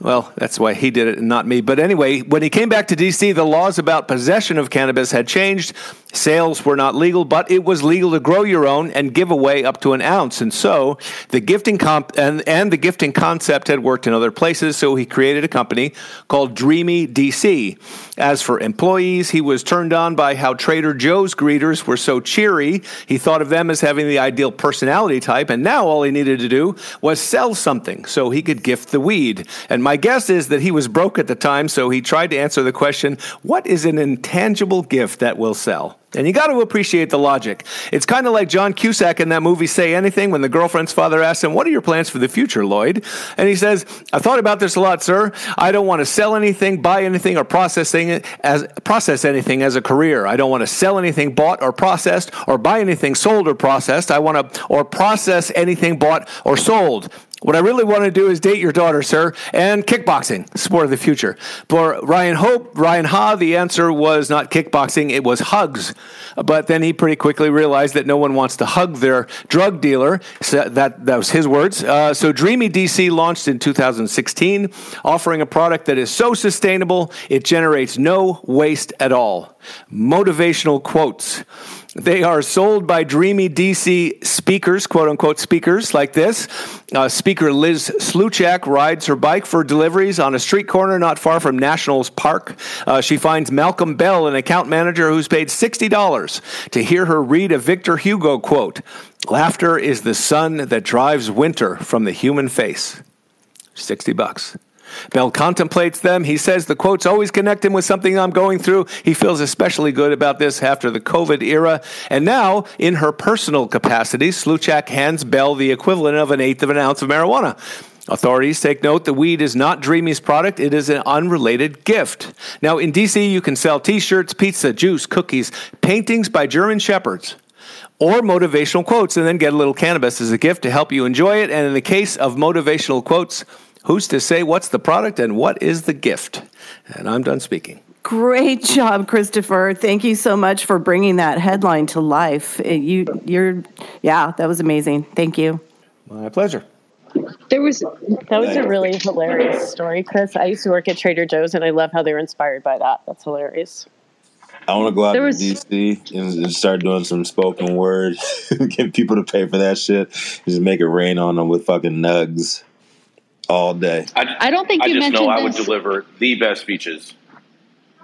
Well, that's why he did it and not me. But anyway, when he came back to DC, the laws about possession of cannabis had changed. Sales were not legal, but it was legal to grow your own and give away up to an ounce. And so the gifting comp and, and the gifting concept had worked in other places. So he created a company called Dreamy DC. As for employees, he was turned on by how Trader Joe's greeters were so cheery. He thought of them as having the ideal personality type. And now all he needed to do was sell something so he could gift the weed. And my guess is that he was broke at the time. So he tried to answer the question what is an intangible gift that will sell? And you got to appreciate the logic. It's kind of like John Cusack in that movie Say Anything when the girlfriend's father asks him, What are your plans for the future, Lloyd? And he says, I thought about this a lot, sir. I don't want to sell anything, buy anything, or process, as, process anything as a career. I don't want to sell anything bought or processed, or buy anything sold or processed. I want to, or process anything bought or sold. What I really want to do is date your daughter, sir, and kickboxing, sport of the future. For Ryan Hope, Ryan Ha, the answer was not kickboxing, it was hugs. But then he pretty quickly realized that no one wants to hug their drug dealer. So that, that was his words. Uh, so Dreamy DC launched in 2016, offering a product that is so sustainable, it generates no waste at all. Motivational quotes. They are sold by Dreamy DC speakers, quote unquote speakers like this. Uh, speaker Liz Sluchak rides her bike for deliveries on a street corner not far from Nationals Park. Uh, she finds Malcolm Bell, an account manager who's paid $60 to hear her read a Victor Hugo quote Laughter is the sun that drives winter from the human face. 60 bucks. Bell contemplates them. He says the quotes always connect him with something I'm going through. He feels especially good about this after the COVID era. And now, in her personal capacity, Sluchak hands Bell the equivalent of an eighth of an ounce of marijuana. Authorities take note the weed is not Dreamy's product, it is an unrelated gift. Now, in DC, you can sell t shirts, pizza, juice, cookies, paintings by German Shepherds or motivational quotes, and then get a little cannabis as a gift to help you enjoy it. And in the case of motivational quotes, Who's to say what's the product and what is the gift? And I'm done speaking. Great job, Christopher. Thank you so much for bringing that headline to life. You, you're, yeah, that was amazing. Thank you. My pleasure. There was that was a really hilarious story, Chris. I used to work at Trader Joe's, and I love how they were inspired by that. That's hilarious. I want to go out There to was- DC and, and start doing some spoken word, get people to pay for that shit. Just make it rain on them with fucking nugs all day. I don't think I you just know mentioned I would this. deliver the best speeches.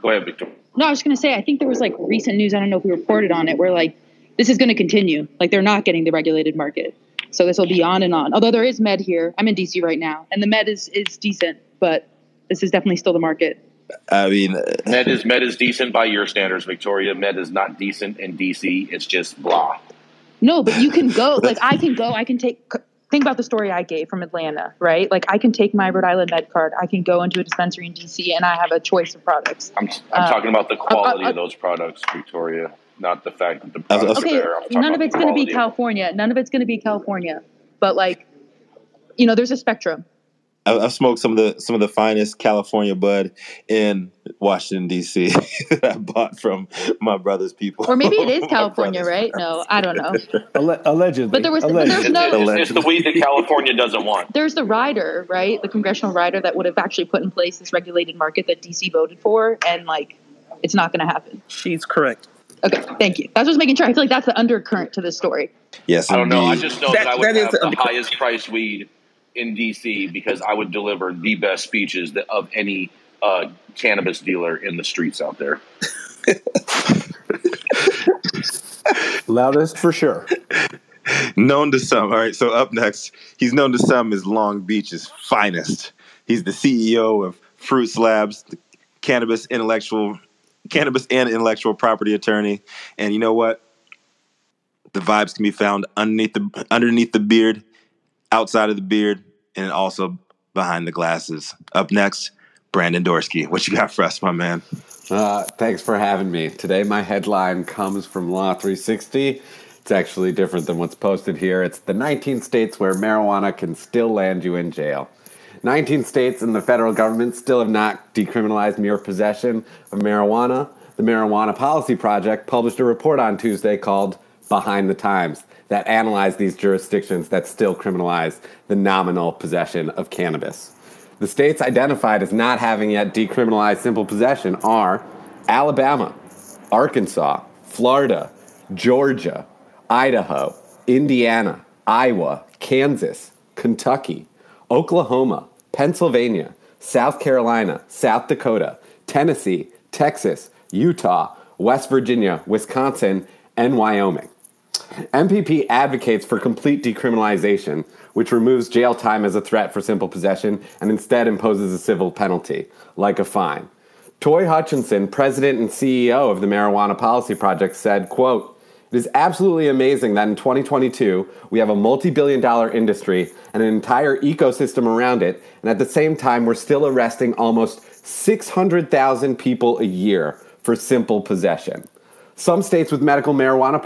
Go ahead, Victor. No, I was going to say, I think there was like recent news. I don't know if we reported on it, where like this is going to continue. Like they're not getting the regulated market, so this will be on and on. Although there is med here, I'm in DC right now, and the med is is decent, but this is definitely still the market. I mean, uh, Med is Med is decent by your standards, Victoria. Med is not decent in DC. It's just blah. No, but you can go. Like I can go. I can take. Think about the story I gave from Atlanta, right? Like I can take my Rhode Island med card. I can go into a dispensary in DC, and I have a choice of products. I'm I'm Uh, talking about the quality uh, uh, of those products, Victoria, not the fact that the I was- products okay, are there. I'm none of it's going to be California. None of it's going to be California. But like, you know, there's a spectrum. I- I've smoked some of the some of the finest California bud in Washington D.C. that I bought from my brother's people. Or maybe it is California, right? No, I don't know. Alle- allegedly. But there was- but allegedly. there's no- It's, it's the weed that California doesn't want. There's the rider, right? The congressional rider that would have actually put in place this regulated market that DC voted for, and like, it's not going to happen. She's correct. Okay, thank you. That's just making sure. I feel like that's the undercurrent to this story. Yes, I don't know. I just know that, That- I would that is have the- the highest priced weed in DC because I would deliver the best speeches that, of any uh, cannabis dealer in the streets out there. Loudest for sure. known to some. All right, so up next, he's known to some as Long Beach's finest. He's the CEO of Fruits Labs, the cannabis intellectual, cannabis and intellectual property attorney. And you know what? The vibes can be found underneath the underneath the beard, outside of the beard, and also behind the glasses. Up next, Brandon Dorsky. What you got for us, my man? Uh, thanks for having me. Today, my headline comes from Law 360. It's actually different than what's posted here. It's the 19 states where marijuana can still land you in jail. 19 states and the federal government still have not decriminalized mere possession of marijuana. The Marijuana Policy Project published a report on Tuesday called Behind the Times that analyzed these jurisdictions that still criminalize the nominal possession of cannabis. The states identified as not having yet decriminalized simple possession are Alabama, Arkansas, Florida, Georgia, Idaho, Indiana, Iowa, Kansas, Kentucky, Oklahoma, Pennsylvania, South Carolina, South Dakota, Tennessee, Texas, Utah, West Virginia, Wisconsin, and Wyoming. MPP advocates for complete decriminalization, which removes jail time as a threat for simple possession and instead imposes a civil penalty, like a fine. Toy Hutchinson, president and CEO of the Marijuana Policy Project, said, quote, it is absolutely amazing that in 2022 we have a multi-billion dollar industry and an entire ecosystem around it, and at the same time we're still arresting almost 600,000 people a year for simple possession. Some states with medical marijuana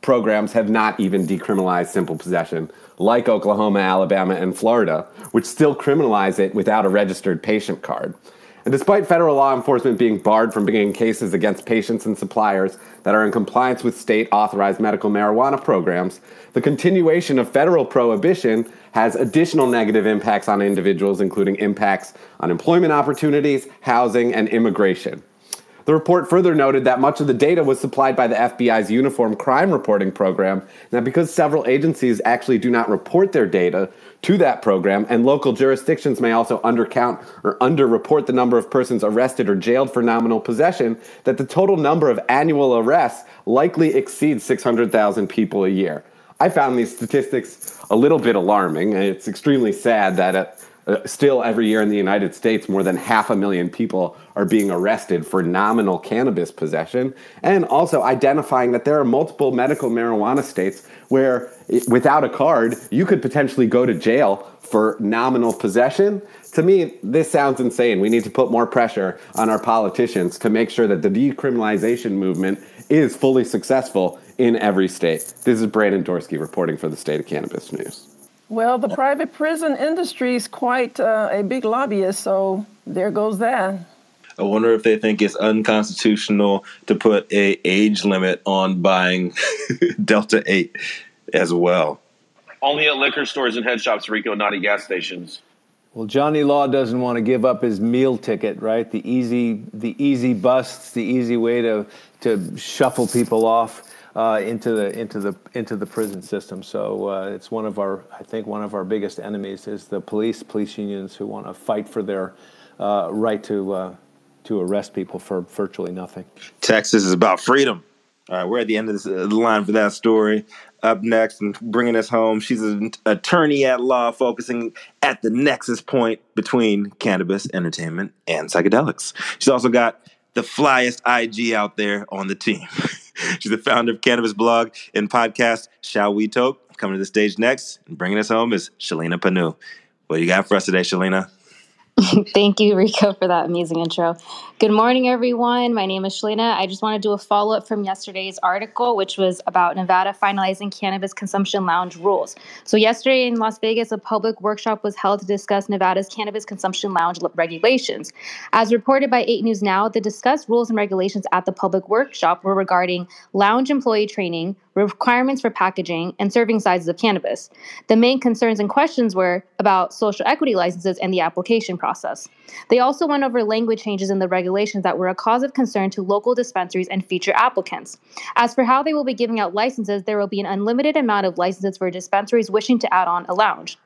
programs have not even decriminalized simple possession, like Oklahoma, Alabama, and Florida, which still criminalize it without a registered patient card. And despite federal law enforcement being barred from bringing cases against patients and suppliers that are in compliance with state authorized medical marijuana programs, the continuation of federal prohibition has additional negative impacts on individuals, including impacts on employment opportunities, housing, and immigration. The report further noted that much of the data was supplied by the FBI's Uniform Crime Reporting Program, that because several agencies actually do not report their data to that program, and local jurisdictions may also undercount or underreport the number of persons arrested or jailed for nominal possession, that the total number of annual arrests likely exceeds 600,000 people a year. I found these statistics a little bit alarming, and it's extremely sad that uh, uh, still every year in the United States, more than half a million people are being arrested for nominal cannabis possession, and also identifying that there are multiple medical marijuana states where, without a card, you could potentially go to jail for nominal possession. To me, this sounds insane. We need to put more pressure on our politicians to make sure that the decriminalization movement is fully successful in every state. This is Brandon Dorsky reporting for the State of Cannabis News. Well, the private prison industry is quite uh, a big lobbyist, so there goes that. I wonder if they think it's unconstitutional to put a age limit on buying Delta Eight as well. Only at liquor stores and head shops, Rico, not at gas stations. Well, Johnny Law doesn't want to give up his meal ticket, right? The easy, the easy busts, the easy way to to shuffle people off uh, into the into the into the prison system. So uh, it's one of our, I think, one of our biggest enemies is the police, police unions who want to fight for their uh, right to uh, to arrest people for virtually nothing. Texas is about freedom. All right, we're at the end of uh, the line for that story. Up next and bringing us home, she's an attorney at law focusing at the nexus point between cannabis, entertainment, and psychedelics. She's also got the flyest IG out there on the team. she's the founder of Cannabis Blog and podcast Shall We Toke. Coming to the stage next and bringing us home is Shalina Pannu. What you got for us today, Shalina? Thank you, Rico, for that amazing intro. Good morning, everyone. My name is Shalina. I just want to do a follow up from yesterday's article, which was about Nevada finalizing cannabis consumption lounge rules. So, yesterday in Las Vegas, a public workshop was held to discuss Nevada's cannabis consumption lounge regulations. As reported by 8 News Now, the discussed rules and regulations at the public workshop were regarding lounge employee training, requirements for packaging, and serving sizes of cannabis. The main concerns and questions were about social equity licenses and the application process. They also went over language changes in the regulations that were a cause of concern to local dispensaries and future applicants. As for how they will be giving out licenses, there will be an unlimited amount of licenses for dispensaries wishing to add on a lounge.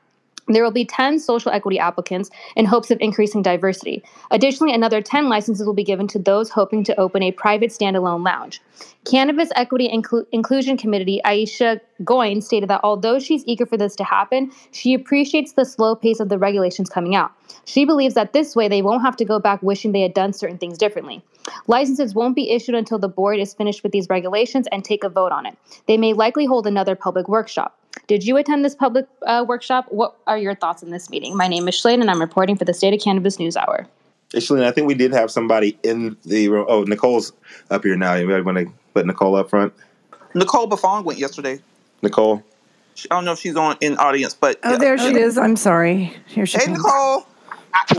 There will be 10 social equity applicants in hopes of increasing diversity. Additionally, another 10 licenses will be given to those hoping to open a private standalone lounge. Cannabis Equity Inclu- Inclusion Committee Aisha Goin stated that although she's eager for this to happen, she appreciates the slow pace of the regulations coming out. She believes that this way they won't have to go back wishing they had done certain things differently. Licenses won't be issued until the board is finished with these regulations and take a vote on it. They may likely hold another public workshop. Did you attend this public uh, workshop? What are your thoughts on this meeting? My name is Shalane, and I'm reporting for the State of Cannabis News Hour. Actually, I think we did have somebody in the room. Oh, Nicole's up here now. You want to put Nicole up front? Nicole Buffon went yesterday. Nicole? I don't know if she's on in audience, but oh, yeah. there she is. I'm sorry. Here she is. hey, comes. Nicole.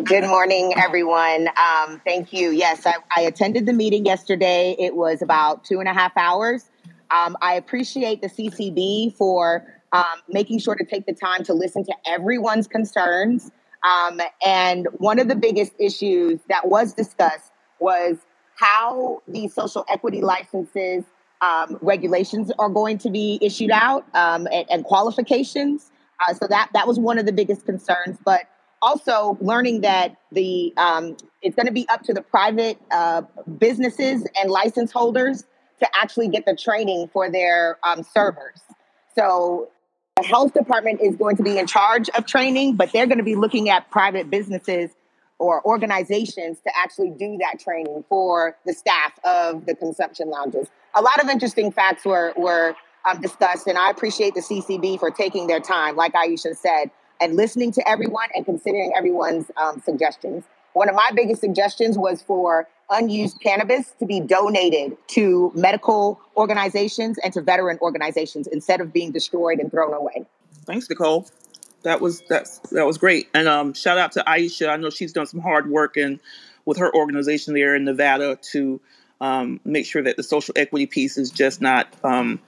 Good morning, everyone. Um, thank you. Yes, I, I, attended the meeting yesterday. It was about two and a half hours. Um, I appreciate the CCB for um, making sure to take the time to listen to everyone's concerns. Um, and one of the biggest issues that was discussed was how the social equity licenses um, regulations are going to be issued out um, and, and, qualifications. Uh, so that that was one of the biggest concerns. But also learning that the um, it's going to be up to the private uh, businesses and license holders to actually get the training for their um, servers. So the health department is going to be in charge of training, but they're going to be looking at private businesses or organizations to actually do that training for the staff of the consumption lounges. A lot of interesting facts were were um, discussed, and I appreciate the CCB for taking their time, like Aisha said, and listening to everyone and considering everyone's um, suggestions. One of my biggest suggestions was for unused cannabis to be donated to medical organizations and to veteran organizations instead of being destroyed and thrown away. Thanks, Nicole. That was that's that was great. And um, shout out to Aisha. I know she's done some hard work and with her organization there in Nevada to um, make sure that the social equity piece is just not, um,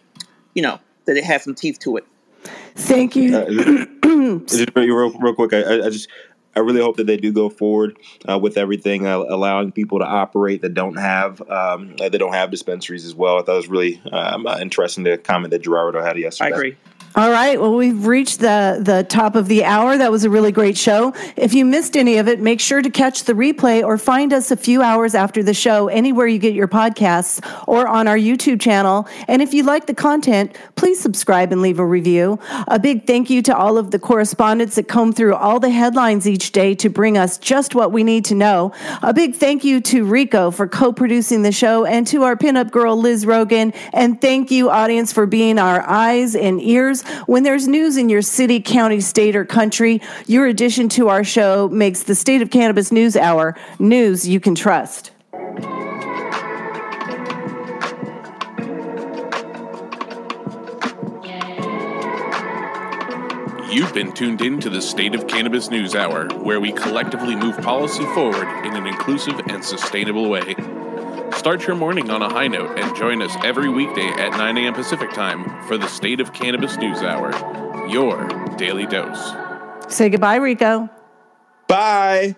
you know, that it has some teeth to it. Thank you. Uh, just real, real quick, I, I, just I really hope that they do go forward uh, with everything, uh, allowing people to operate that don't have um, that don't have dispensaries as well. I thought it was really um, uh, interesting the comment that Gerardo had yesterday. I agree. All right. Well, we've reached the, the top of the hour. That was a really great show. If you missed any of it, make sure to catch the replay or find us a few hours after the show anywhere you get your podcasts or on our YouTube channel. And if you like the content, please subscribe and leave a review. A big thank you to all of the correspondents that comb through all the headlines each day to bring us just what we need to know. A big thank you to Rico for co producing the show and to our pinup girl, Liz Rogan. And thank you, audience, for being our eyes and ears when there's news in your city, county, state, or country, your addition to our show makes the State of Cannabis News Hour news you can trust. You've been tuned in to the State of Cannabis News Hour, where we collectively move policy forward in an inclusive and sustainable way. Start your morning on a high note and join us every weekday at 9 a.m. Pacific Time for the State of Cannabis News Hour, your daily dose. Say goodbye, Rico. Bye.